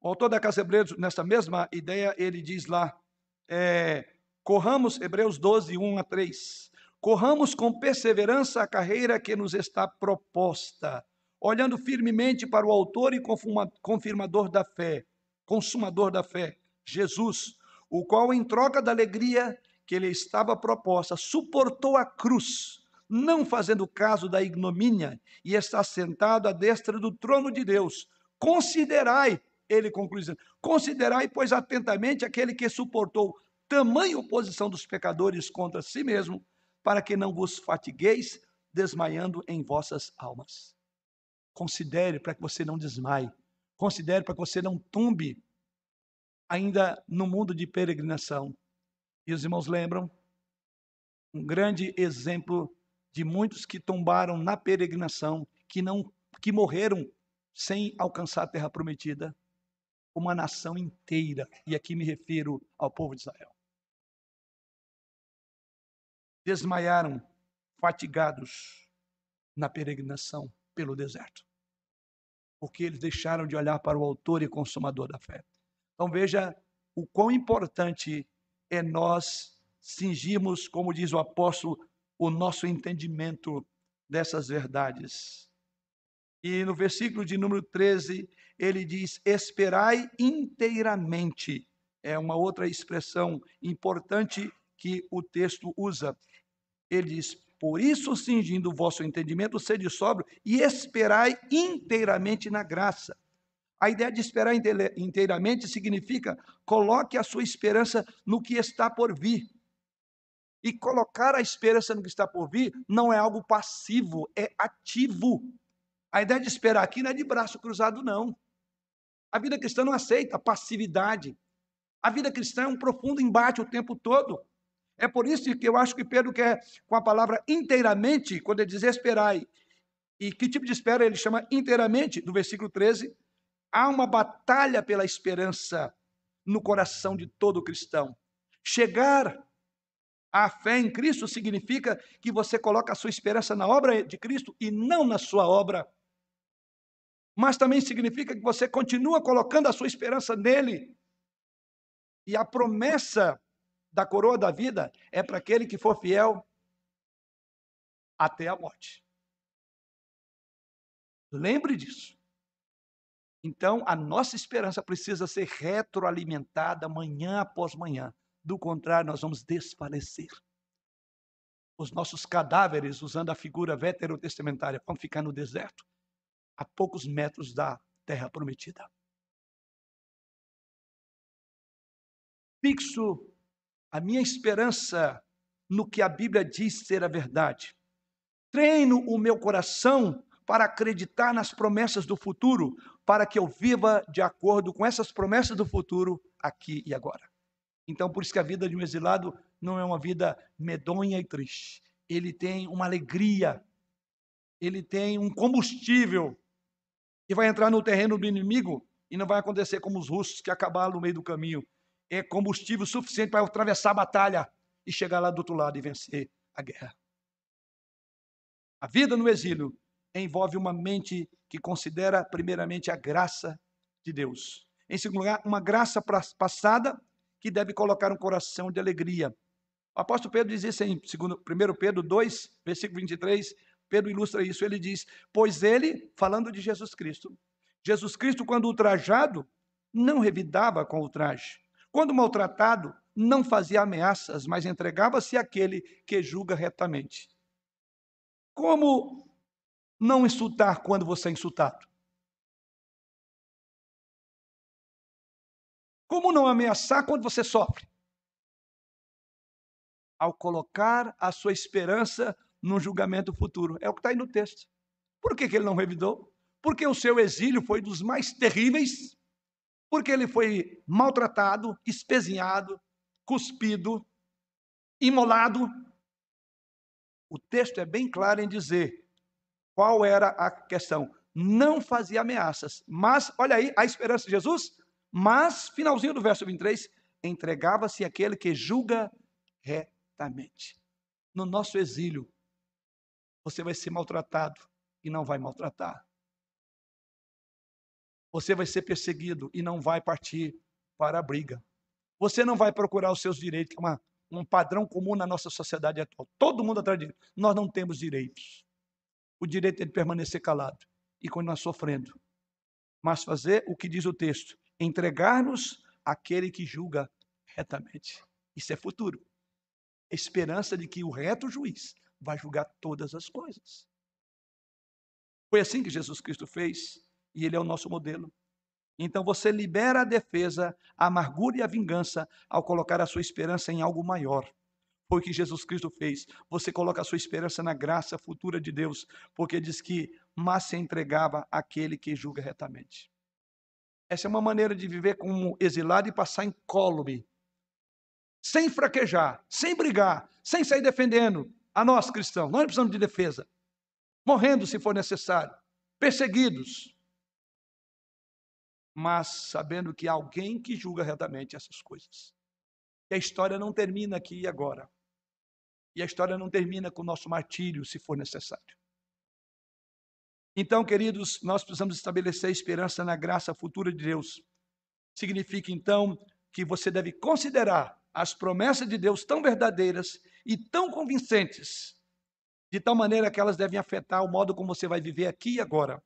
O autor da Casa Hebreus, nessa mesma ideia, ele diz lá: é, corramos, Hebreus 12, 1 a 3. Corramos com perseverança a carreira que nos está proposta, olhando firmemente para o autor e confirmador da fé, consumador da fé, Jesus, o qual, em troca da alegria que lhe estava proposta, suportou a cruz, não fazendo caso da ignomínia, e está sentado à destra do trono de Deus. Considerai, ele conclui dizendo, considerai, pois, atentamente aquele que suportou tamanha oposição dos pecadores contra si mesmo, para que não vos fatigueis desmaiando em vossas almas. Considere para que você não desmaie. Considere para que você não tumbe ainda no mundo de peregrinação. E os irmãos lembram um grande exemplo de muitos que tombaram na peregrinação, que não que morreram sem alcançar a terra prometida, uma nação inteira, e aqui me refiro ao povo de Israel. Desmaiaram, fatigados na peregrinação pelo deserto. Porque eles deixaram de olhar para o autor e consumador da fé. Então veja o quão importante é nós cingirmos, como diz o apóstolo, o nosso entendimento dessas verdades. E no versículo de número 13, ele diz: Esperai inteiramente. É uma outra expressão importante que o texto usa. Ele diz: Por isso, cingindo o vosso entendimento, sede sóbrio e esperai inteiramente na graça. A ideia de esperar inteiramente significa coloque a sua esperança no que está por vir. E colocar a esperança no que está por vir não é algo passivo, é ativo. A ideia de esperar aqui não é de braço cruzado, não. A vida cristã não aceita passividade. A vida cristã é um profundo embate o tempo todo. É por isso que eu acho que Pedro quer, com a palavra inteiramente, quando ele diz esperai, e que tipo de espera ele chama inteiramente, do versículo 13, há uma batalha pela esperança no coração de todo cristão. Chegar à fé em Cristo significa que você coloca a sua esperança na obra de Cristo e não na sua obra. Mas também significa que você continua colocando a sua esperança nele. E a promessa da coroa da vida é para aquele que for fiel até a morte. Lembre disso. Então, a nossa esperança precisa ser retroalimentada manhã após manhã. Do contrário, nós vamos desfalecer. Os nossos cadáveres, usando a figura veterotestamentária, vão ficar no deserto, a poucos metros da terra prometida. Fixo a minha esperança no que a Bíblia diz ser a verdade. Treino o meu coração para acreditar nas promessas do futuro, para que eu viva de acordo com essas promessas do futuro aqui e agora. Então, por isso que a vida de um exilado não é uma vida medonha e triste. Ele tem uma alegria, ele tem um combustível que vai entrar no terreno do inimigo e não vai acontecer como os russos que acabaram no meio do caminho é combustível suficiente para atravessar a batalha e chegar lá do outro lado e vencer a guerra. A vida no exílio envolve uma mente que considera primeiramente a graça de Deus. Em segundo lugar, uma graça passada que deve colocar um coração de alegria. O apóstolo Pedro diz isso em 1 Pedro 2, versículo 23. Pedro ilustra isso. Ele diz: Pois ele, falando de Jesus Cristo, Jesus Cristo, quando ultrajado, não revidava com ultraje quando maltratado, não fazia ameaças, mas entregava-se àquele que julga retamente. Como não insultar quando você é insultado? Como não ameaçar quando você sofre? Ao colocar a sua esperança no julgamento futuro. É o que está aí no texto. Por que, que ele não revidou? Porque o seu exílio foi dos mais terríveis porque ele foi maltratado, espezinhado, cuspido, imolado. O texto é bem claro em dizer qual era a questão. Não fazia ameaças, mas, olha aí, a esperança de Jesus, mas, finalzinho do verso 23, entregava-se aquele que julga retamente. No nosso exílio, você vai ser maltratado e não vai maltratar você vai ser perseguido e não vai partir para a briga. Você não vai procurar os seus direitos, que é uma, um padrão comum na nossa sociedade atual. Todo mundo atrás de Nós não temos direitos. O direito é de permanecer calado e continuar sofrendo. Mas fazer o que diz o texto: entregar-nos àquele que julga retamente. Isso é futuro. Esperança de que o reto juiz vai julgar todas as coisas. Foi assim que Jesus Cristo fez e ele é o nosso modelo. Então você libera a defesa, a amargura e a vingança ao colocar a sua esperança em algo maior. Foi o que Jesus Cristo fez. Você coloca a sua esperança na graça futura de Deus, porque diz que mas se entregava àquele que julga retamente. Essa é uma maneira de viver como exilado e passar incólume, sem fraquejar, sem brigar, sem sair defendendo a nós cristãos. Nós precisamos de defesa, morrendo se for necessário, perseguidos, mas sabendo que há alguém que julga retamente essas coisas. E a história não termina aqui e agora. E a história não termina com o nosso martírio, se for necessário. Então, queridos, nós precisamos estabelecer esperança na graça futura de Deus. Significa, então, que você deve considerar as promessas de Deus tão verdadeiras e tão convincentes, de tal maneira que elas devem afetar o modo como você vai viver aqui e agora.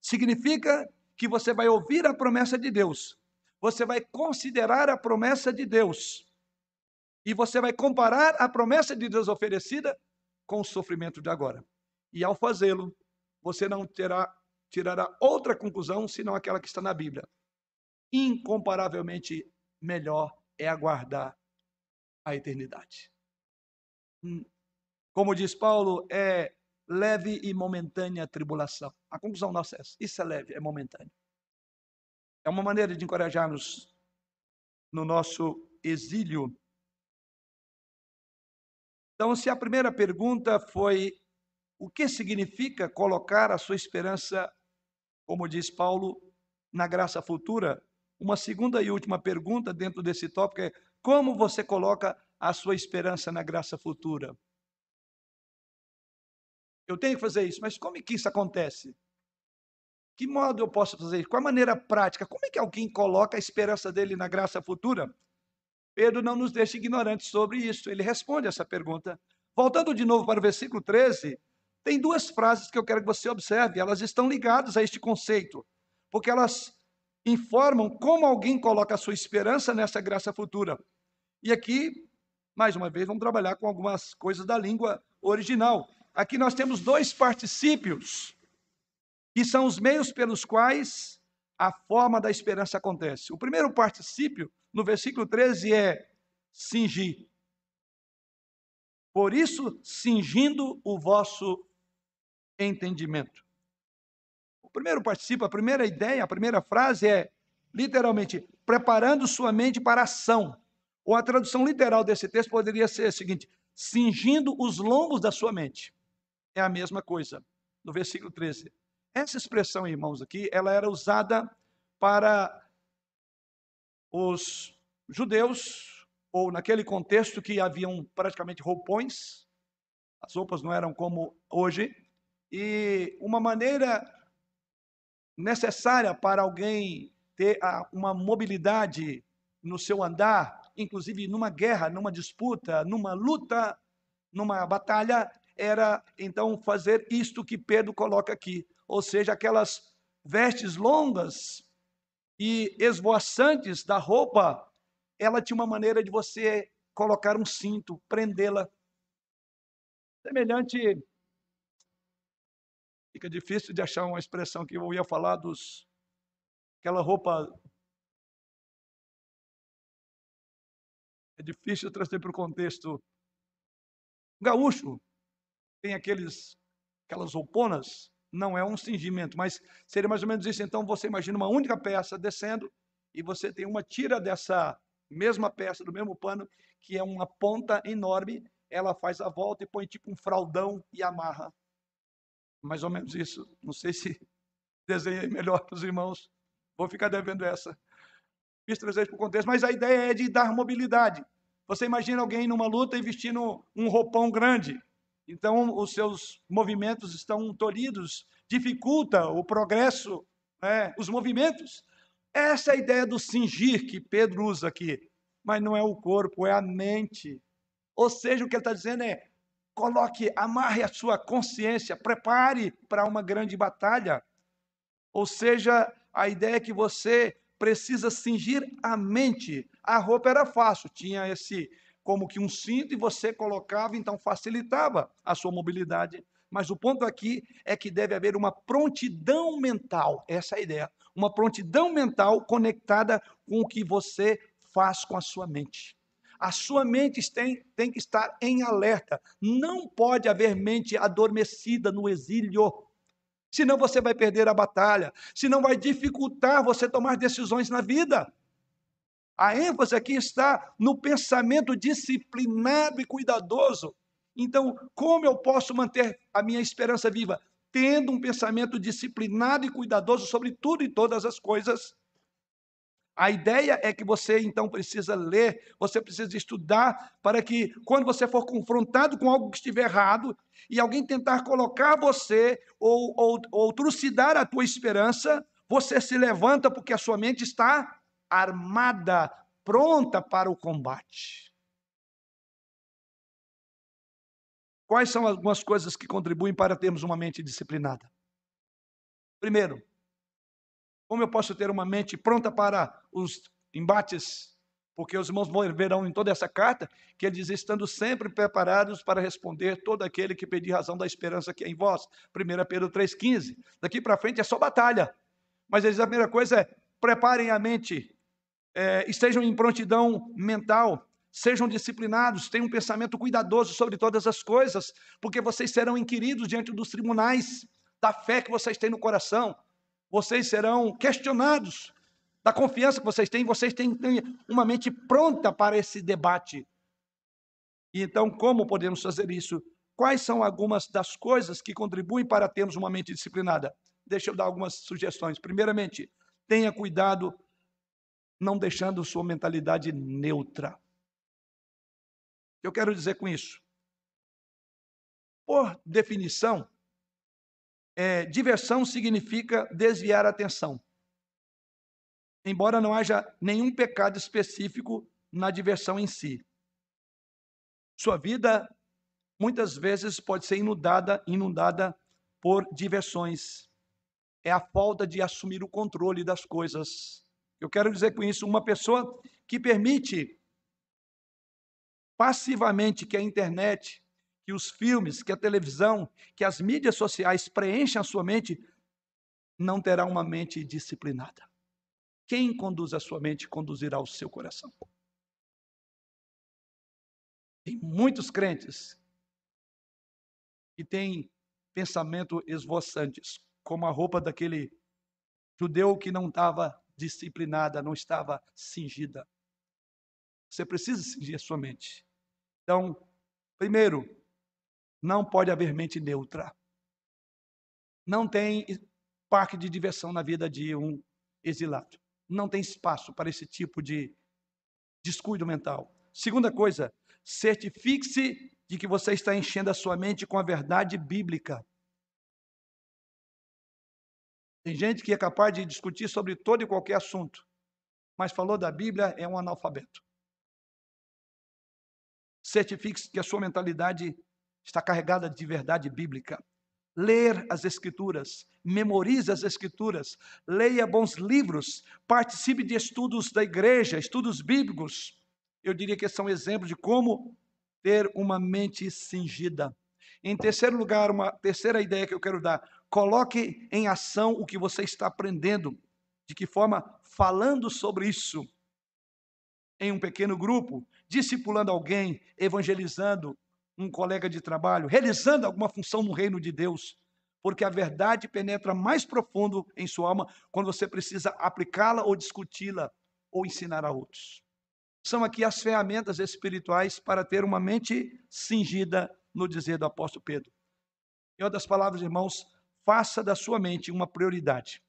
Significa que você vai ouvir a promessa de Deus, você vai considerar a promessa de Deus, e você vai comparar a promessa de Deus oferecida com o sofrimento de agora. E ao fazê-lo, você não terá tirará outra conclusão senão aquela que está na Bíblia. Incomparavelmente melhor é aguardar a eternidade. Hum, como diz Paulo, é leve e momentânea tribulação. A conclusão nossa é essa. Isso é leve, é momentâneo. É uma maneira de encorajar-nos no nosso exílio. Então, se a primeira pergunta foi o que significa colocar a sua esperança, como diz Paulo, na graça futura? Uma segunda e última pergunta dentro desse tópico é: como você coloca a sua esperança na graça futura? Eu tenho que fazer isso, mas como é que isso acontece? Que modo eu posso fazer isso? Qual a maneira prática? Como é que alguém coloca a esperança dele na graça futura? Pedro não nos deixa ignorantes sobre isso. Ele responde essa pergunta. Voltando de novo para o versículo 13, tem duas frases que eu quero que você observe, elas estão ligadas a este conceito, porque elas informam como alguém coloca a sua esperança nessa graça futura. E aqui, mais uma vez, vamos trabalhar com algumas coisas da língua original. Aqui nós temos dois particípios, que são os meios pelos quais a forma da esperança acontece. O primeiro particípio, no versículo 13, é cingir. Por isso, cingindo o vosso entendimento. O primeiro participo, a primeira ideia, a primeira frase é literalmente preparando sua mente para a ação. Ou a tradução literal desse texto poderia ser a seguinte: cingindo os lombos da sua mente. É a mesma coisa, no versículo 13. Essa expressão, irmãos, aqui, ela era usada para os judeus, ou naquele contexto que haviam praticamente roupões, as roupas não eram como hoje, e uma maneira necessária para alguém ter uma mobilidade no seu andar, inclusive numa guerra, numa disputa, numa luta, numa batalha, era então fazer isto que Pedro coloca aqui, ou seja, aquelas vestes longas e esvoaçantes da roupa, ela tinha uma maneira de você colocar um cinto, prendê-la. Semelhante Fica difícil de achar uma expressão que eu ia falar dos aquela roupa É difícil trazer para o contexto. Gaúcho tem aqueles aquelas rouponas, não é um cingimento, mas seria mais ou menos isso. Então você imagina uma única peça descendo e você tem uma tira dessa mesma peça, do mesmo pano, que é uma ponta enorme, ela faz a volta e põe tipo um fraldão e amarra mais ou menos isso. Não sei se desenhei melhor para os irmãos. Vou ficar devendo essa. Fiz trazer para o contexto, mas a ideia é de dar mobilidade. Você imagina alguém numa luta e vestindo um roupão grande. Então, os seus movimentos estão tolhidos, dificulta o progresso, né, os movimentos. Essa é a ideia do cingir que Pedro usa aqui. Mas não é o corpo, é a mente. Ou seja, o que ele está dizendo é: Coloque, amarre a sua consciência, prepare para uma grande batalha. Ou seja, a ideia é que você precisa cingir a mente. A roupa era fácil, tinha esse como que um cinto e você colocava, então facilitava a sua mobilidade. Mas o ponto aqui é que deve haver uma prontidão mental, essa é a ideia, uma prontidão mental conectada com o que você faz com a sua mente. A sua mente tem, tem que estar em alerta. Não pode haver mente adormecida no exílio. Senão você vai perder a batalha. Senão vai dificultar você tomar decisões na vida. A ênfase aqui está no pensamento disciplinado e cuidadoso. Então, como eu posso manter a minha esperança viva? Tendo um pensamento disciplinado e cuidadoso sobre tudo e todas as coisas. A ideia é que você então precisa ler, você precisa estudar, para que quando você for confrontado com algo que estiver errado e alguém tentar colocar você ou, ou, ou trucidar a tua esperança, você se levanta porque a sua mente está armada, pronta para o combate. Quais são algumas coisas que contribuem para termos uma mente disciplinada? Primeiro, como eu posso ter uma mente pronta para os embates? Porque os irmãos verão em toda essa carta que ele diz: estando sempre preparados para responder todo aquele que pedir razão da esperança que é em vós. 1 Pedro 3,15. Daqui para frente é só batalha. Mas ele diz: a primeira coisa é: preparem a mente, é, estejam em prontidão mental, sejam disciplinados, tenham um pensamento cuidadoso sobre todas as coisas, porque vocês serão inquiridos diante dos tribunais da fé que vocês têm no coração. Vocês serão questionados da confiança que vocês têm, vocês têm, uma mente pronta para esse debate. E então, como podemos fazer isso? Quais são algumas das coisas que contribuem para termos uma mente disciplinada? Deixa eu dar algumas sugestões. Primeiramente, tenha cuidado não deixando sua mentalidade neutra. Eu quero dizer com isso? Por definição, é, diversão significa desviar a atenção. Embora não haja nenhum pecado específico na diversão em si. Sua vida muitas vezes pode ser inundada, inundada por diversões. É a falta de assumir o controle das coisas. Eu quero dizer com isso, uma pessoa que permite passivamente que a internet, que os filmes, que a televisão, que as mídias sociais preencham a sua mente, não terá uma mente disciplinada. Quem conduz a sua mente conduzirá o seu coração. Tem muitos crentes que têm pensamento esvoaçantes, como a roupa daquele judeu que não estava disciplinada, não estava cingida. Você precisa cingir a sua mente. Então, primeiro, não pode haver mente neutra. Não tem parque de diversão na vida de um exilado. Não tem espaço para esse tipo de descuido mental. Segunda coisa, certifique-se de que você está enchendo a sua mente com a verdade bíblica. Tem gente que é capaz de discutir sobre todo e qualquer assunto, mas falou da Bíblia é um analfabeto. Certifique-se que a sua mentalidade está carregada de verdade bíblica. Ler as Escrituras, memorize as Escrituras, leia bons livros, participe de estudos da igreja, estudos bíblicos. Eu diria que são exemplos de como ter uma mente cingida. Em terceiro lugar, uma terceira ideia que eu quero dar: coloque em ação o que você está aprendendo. De que forma? Falando sobre isso em um pequeno grupo, discipulando alguém, evangelizando, um colega de trabalho, realizando alguma função no reino de Deus, porque a verdade penetra mais profundo em sua alma quando você precisa aplicá-la ou discuti-la ou ensinar a outros. São aqui as ferramentas espirituais para ter uma mente cingida no dizer do apóstolo Pedro. Em outras palavras, irmãos, faça da sua mente uma prioridade.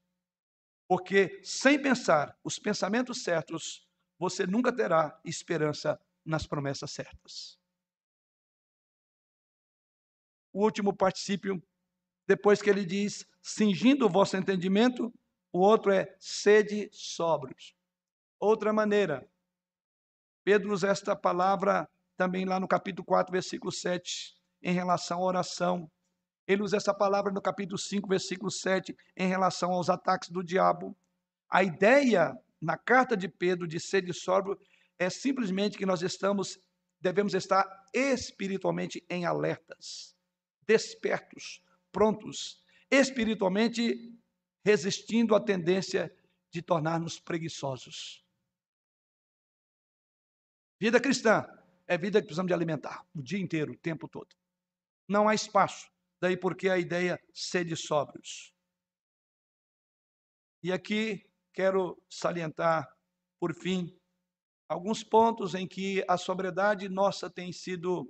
Porque sem pensar os pensamentos certos, você nunca terá esperança nas promessas certas o último particípio, depois que ele diz, cingindo o vosso entendimento, o outro é sede sóbrios. Outra maneira, Pedro usa esta palavra também lá no capítulo 4, versículo 7, em relação à oração. Ele usa essa palavra no capítulo 5, versículo 7, em relação aos ataques do diabo. A ideia na carta de Pedro de sede sóbrio é simplesmente que nós estamos devemos estar espiritualmente em alertas despertos, prontos, espiritualmente resistindo à tendência de tornar-nos preguiçosos. Vida cristã é vida que precisamos de alimentar o dia inteiro, o tempo todo. Não há espaço. Daí porque a ideia sede sóbrios. E aqui quero salientar, por fim, alguns pontos em que a sobriedade nossa tem sido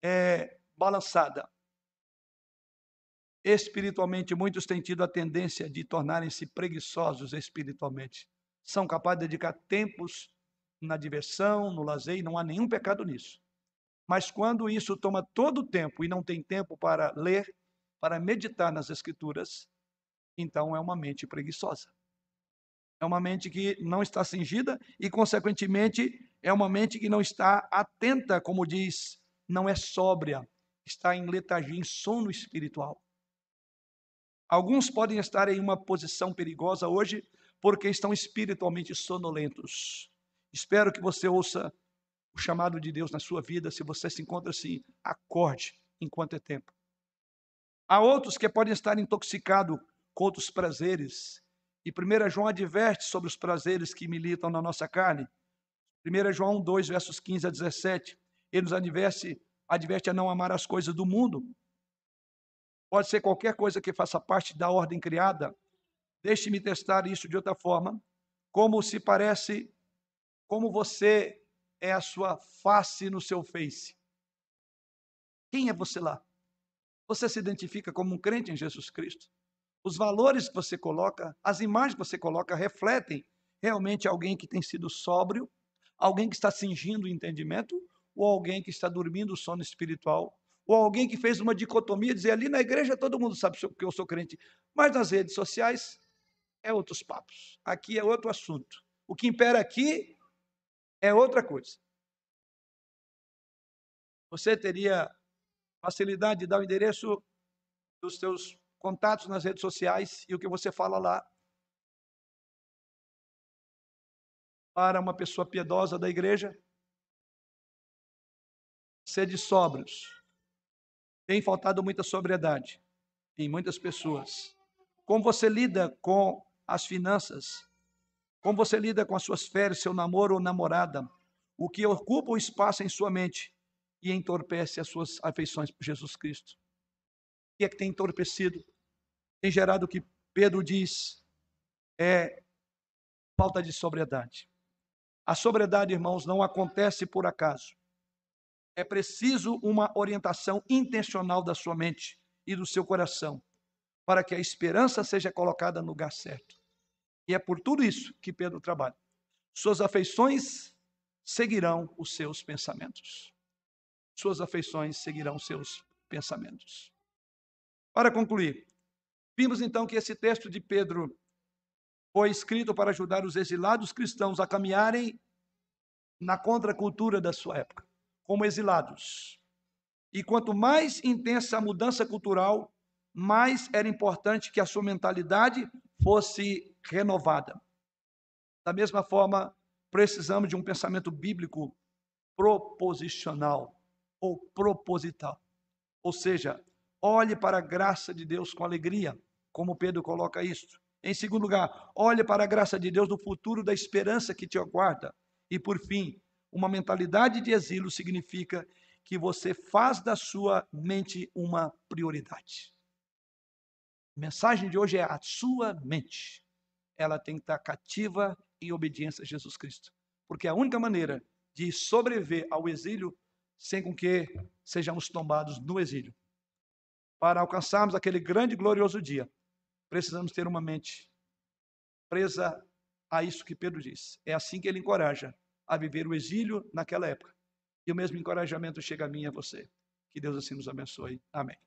é, balançada. Espiritualmente, muitos têm tido a tendência de tornarem-se preguiçosos espiritualmente. são capazes de dedicar tempos na diversão, no lazer, e não há nenhum pecado nisso. Mas quando isso toma todo o tempo e não tem tempo para ler, para meditar nas Escrituras, então é uma mente preguiçosa. É uma mente que não está cingida e, consequentemente, é uma mente que não está atenta, como diz, não é sóbria, está em letargia, em sono espiritual. Alguns podem estar em uma posição perigosa hoje porque estão espiritualmente sonolentos. Espero que você ouça o chamado de Deus na sua vida. Se você se encontra assim, acorde enquanto é tempo. Há outros que podem estar intoxicados com outros prazeres. E 1 João adverte sobre os prazeres que militam na nossa carne. 1 João 2, versos 15 a 17. Ele nos adverte, adverte a não amar as coisas do mundo. Pode ser qualquer coisa que faça parte da ordem criada. Deixe-me testar isso de outra forma. Como se parece como você é a sua face no seu face. Quem é você lá? Você se identifica como um crente em Jesus Cristo? Os valores que você coloca, as imagens que você coloca, refletem realmente alguém que tem sido sóbrio, alguém que está cingindo o entendimento, ou alguém que está dormindo o sono espiritual, ou alguém que fez uma dicotomia, dizer ali na igreja todo mundo sabe que eu sou crente, mas nas redes sociais é outros papos. Aqui é outro assunto. O que impera aqui é outra coisa. Você teria facilidade de dar o endereço dos seus contatos nas redes sociais e o que você fala lá para uma pessoa piedosa da igreja? Sede sóbrios. Tem faltado muita sobriedade em muitas pessoas. Como você lida com as finanças? Como você lida com as suas férias, seu namoro ou namorada, o que ocupa o espaço em sua mente e entorpece as suas afeições por Jesus Cristo. O que é que tem entorpecido? Tem gerado o que Pedro diz é falta de sobriedade. A sobriedade, irmãos, não acontece por acaso. É preciso uma orientação intencional da sua mente e do seu coração para que a esperança seja colocada no lugar certo. E é por tudo isso que Pedro trabalha. Suas afeições seguirão os seus pensamentos. Suas afeições seguirão os seus pensamentos. Para concluir, vimos então que esse texto de Pedro foi escrito para ajudar os exilados cristãos a caminharem na contracultura da sua época, como exilados. E quanto mais intensa a mudança cultural, mais era importante que a sua mentalidade fosse renovada. Da mesma forma, precisamos de um pensamento bíblico proposicional ou proposital. Ou seja, olhe para a graça de Deus com alegria, como Pedro coloca isso. Em segundo lugar, olhe para a graça de Deus no futuro da esperança que te aguarda. E por fim, uma mentalidade de exílio significa que você faz da sua mente uma prioridade. A mensagem de hoje é a sua mente ela tem que estar cativa em obediência a Jesus Cristo. Porque é a única maneira de sobreviver ao exílio sem com que sejamos tombados no exílio. Para alcançarmos aquele grande e glorioso dia, precisamos ter uma mente presa a isso que Pedro diz. É assim que ele encoraja a viver o exílio naquela época. E o mesmo encorajamento chega a mim e a você. Que Deus assim nos abençoe. Amém.